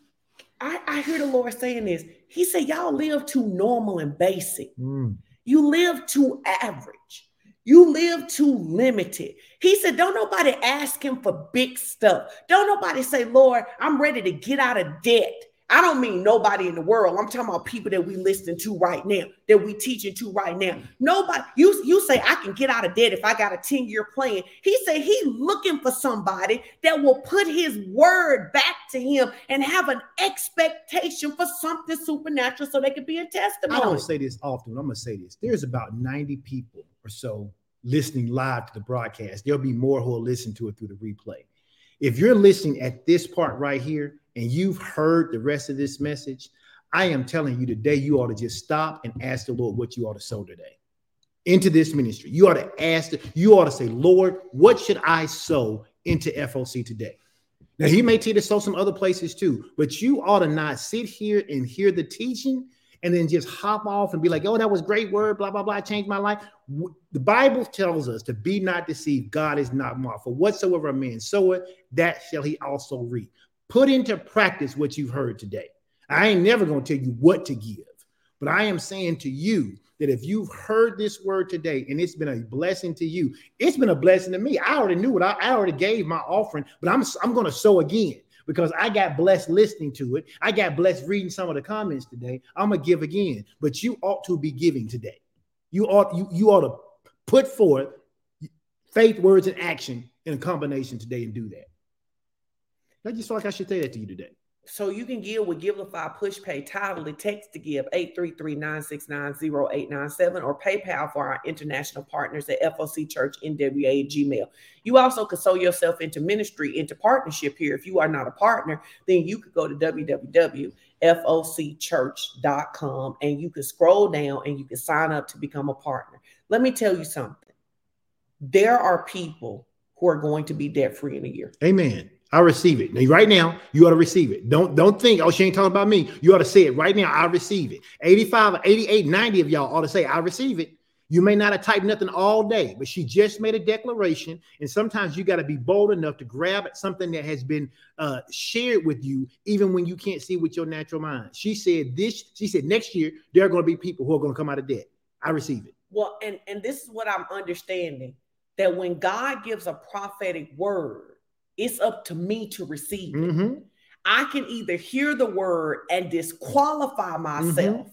I, I hear the Lord saying this. He said, Y'all live too normal and basic. Mm. You live too average. You live too limited. He said, Don't nobody ask him for big stuff. Don't nobody say, Lord, I'm ready to get out of debt. I don't mean nobody in the world. I'm talking about people that we listen to right now, that we teaching to right now. Mm-hmm. Nobody, you, you say I can get out of debt if I got a 10-year plan. He said he looking for somebody that will put his word back to him and have an expectation for something supernatural so they can be a testimony. I don't say this often. I'm gonna say this. There's about 90 people or so listening live to the broadcast. There'll be more who will listen to it through the replay. If you're listening at this part right here, and you've heard the rest of this message, I am telling you today, you ought to just stop and ask the Lord what you ought to sow today into this ministry. You ought to ask, you ought to say, Lord, what should I sow into FOC today? Now, He may teach us sow some other places too, but you ought to not sit here and hear the teaching and then just hop off and be like, oh, that was great word, blah, blah, blah, changed my life. The Bible tells us to be not deceived. God is not mocked. For whatsoever a man soweth, that shall he also reap. Put into practice what you've heard today. I ain't never going to tell you what to give, but I am saying to you that if you've heard this word today and it's been a blessing to you, it's been a blessing to me. I already knew it. I, I already gave my offering, but I'm I'm going to sow again because I got blessed listening to it. I got blessed reading some of the comments today. I'm gonna give again, but you ought to be giving today. You ought you you ought to put forth faith, words, and action in a combination today and do that. I just feel like I should say that to you today. So you can give with Givelify, PushPay, Tithe.ly, text to give 833-969-0897 or PayPal for our international partners at FOC Church NWA Gmail. You also could sow yourself into ministry, into partnership here. If you are not a partner, then you could go to www.focchurch.com and you can scroll down and you can sign up to become a partner. Let me tell you something. There are people who are going to be debt free in a year. Amen. I receive it. Now, right now, you ought to receive it. Don't don't think, oh, she ain't talking about me. You ought to say it right now. I receive it. 85, 88, 90 of y'all ought to say, I receive it. You may not have typed nothing all day, but she just made a declaration. And sometimes you got to be bold enough to grab at something that has been uh, shared with you, even when you can't see with your natural mind. She said this, she said next year, there are going to be people who are going to come out of debt. I receive it. Well, and, and this is what I'm understanding that when God gives a prophetic word, it's up to me to receive mm-hmm. I can either hear the word and disqualify myself, mm-hmm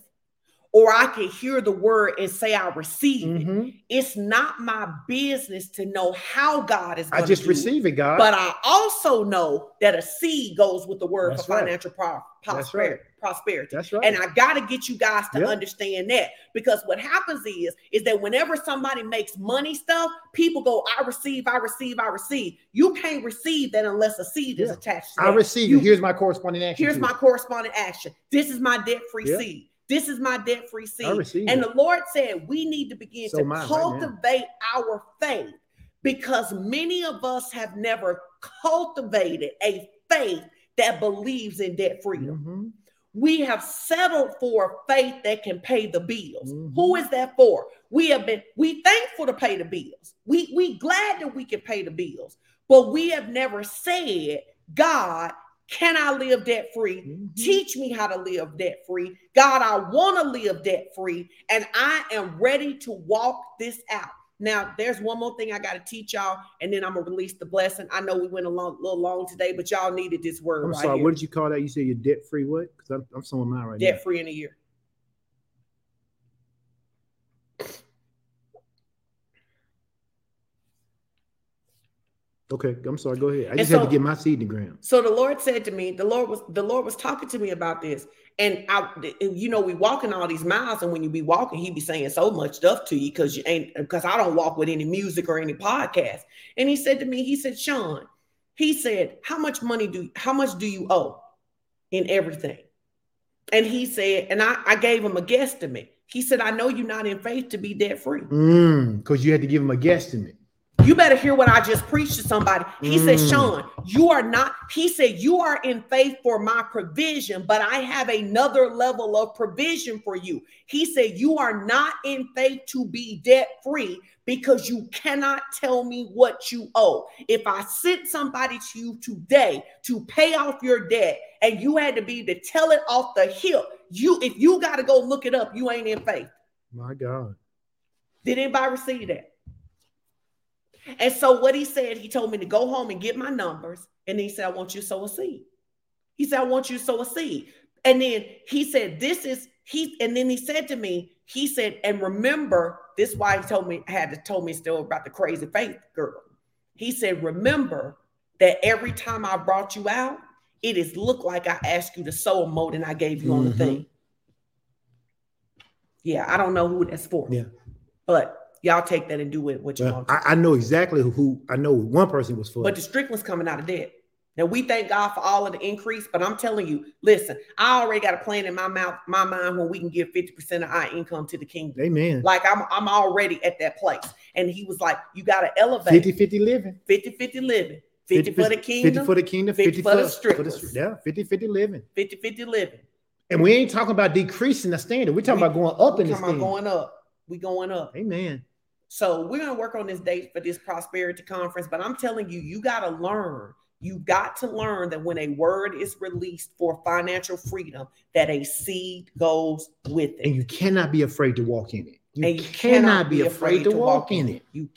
or I can hear the word and say I receive mm-hmm. it. It's not my business to know how God is. I just receive it, God. But I also know that a seed goes with the word That's for right. financial pro- prosperity. Right. Prosperity. That's right. And I got to get you guys to yep. understand that because what happens is is that whenever somebody makes money stuff, people go, "I receive, I receive, I receive." You can't receive that unless a seed yeah. is attached. I receive you. Here's my corresponding action. Here's my it. corresponding action. This is my debt-free yep. seed. This is my debt free seed. And the Lord said we need to begin so to cultivate right our faith because many of us have never cultivated a faith that believes in debt freedom. Mhm. We have settled for a faith that can pay the bills. Mhm. Who is that for? We have been we thankful to pay the bills. We we glad that we can pay the bills, but we have never said, God, can I live debt free? Mhm. Teach me how to live debt free. God, I want to live debt free and I am ready to walk this out. Now, there's one more thing I got to teach y'all, and then I'm gonna release the blessing. I know we went a long, little long today, but y'all needed this word I'm right sorry. here. What did you call that? You said you're debt free. What? Because I'm, I'm showing mine right now. debt free in a year. Okay. I'm sorry. Go ahead. I just had to get my seed in the ground. So the Lord said to me, the Lord was the Lord was talking to me about this. And I you know, we walking all these miles, and when you be walking, he be saying so much stuff to you because you ain't because I don't walk with any music or any podcast. And he said to me, he said, Sean, he said, How much money do how much do you owe in everything? And he said, and I, I gave him a guesstimate. He said, I know you're not in faith to be debt free. Mm, because you had to give him a guesstimate. You better hear what I just preached to somebody. He said, Mm. Sean, you are not, he said, you are in faith for my provision, but I have another level of provision for you. He said, you are not in faith to be debt free because you cannot tell me what you owe. If I sent somebody to you today to pay off your debt and you had to be to tell it off the hip, you, if you got to go look it up, you ain't in faith. My God. Did anybody receive that? And so what he said, he told me to go home and get my numbers. And he said, I want you to sow a seed. He said, I want you to sow a seed. And then he said, This is he, and then he said to me, he said, and remember, this why he told me, had to told me still about the crazy faith girl. He said, remember that every time I brought you out, it is looked like I asked you to sow a mote and I gave you on the Mhm. thing. Yeah, I don't know who that's for. Yeah. But y'all take that and do with what you Well, want. to. I, I know exactly who I know one person was for. But the Strickland's coming out of debt. Now we thank God for all of the increase, but I'm telling you, listen, I already got a plan in my mouth, my mind when we can give 50% of our income to the kingdom. Amen. Like I'm I'm already at that place. And he was like, you got to elevate 50 50 living. 50 50 living, 50 for the kingdom. 50 for the kingdom, 50 50, for the for, yeah, 50 50 living. 50 50 living. And we ain't talking about decreasing the standard. We're talking We- about going up in the standard. going up. We going up. Amen. So we're gonna work on this date for this prosperity conference. But I'm telling you, you gotta learn. You got to learn that when a word is released for financial freedom, that a seed goes with it. And you cannot be afraid to walk in it. You, And cannot, be afraid, to walk in it. You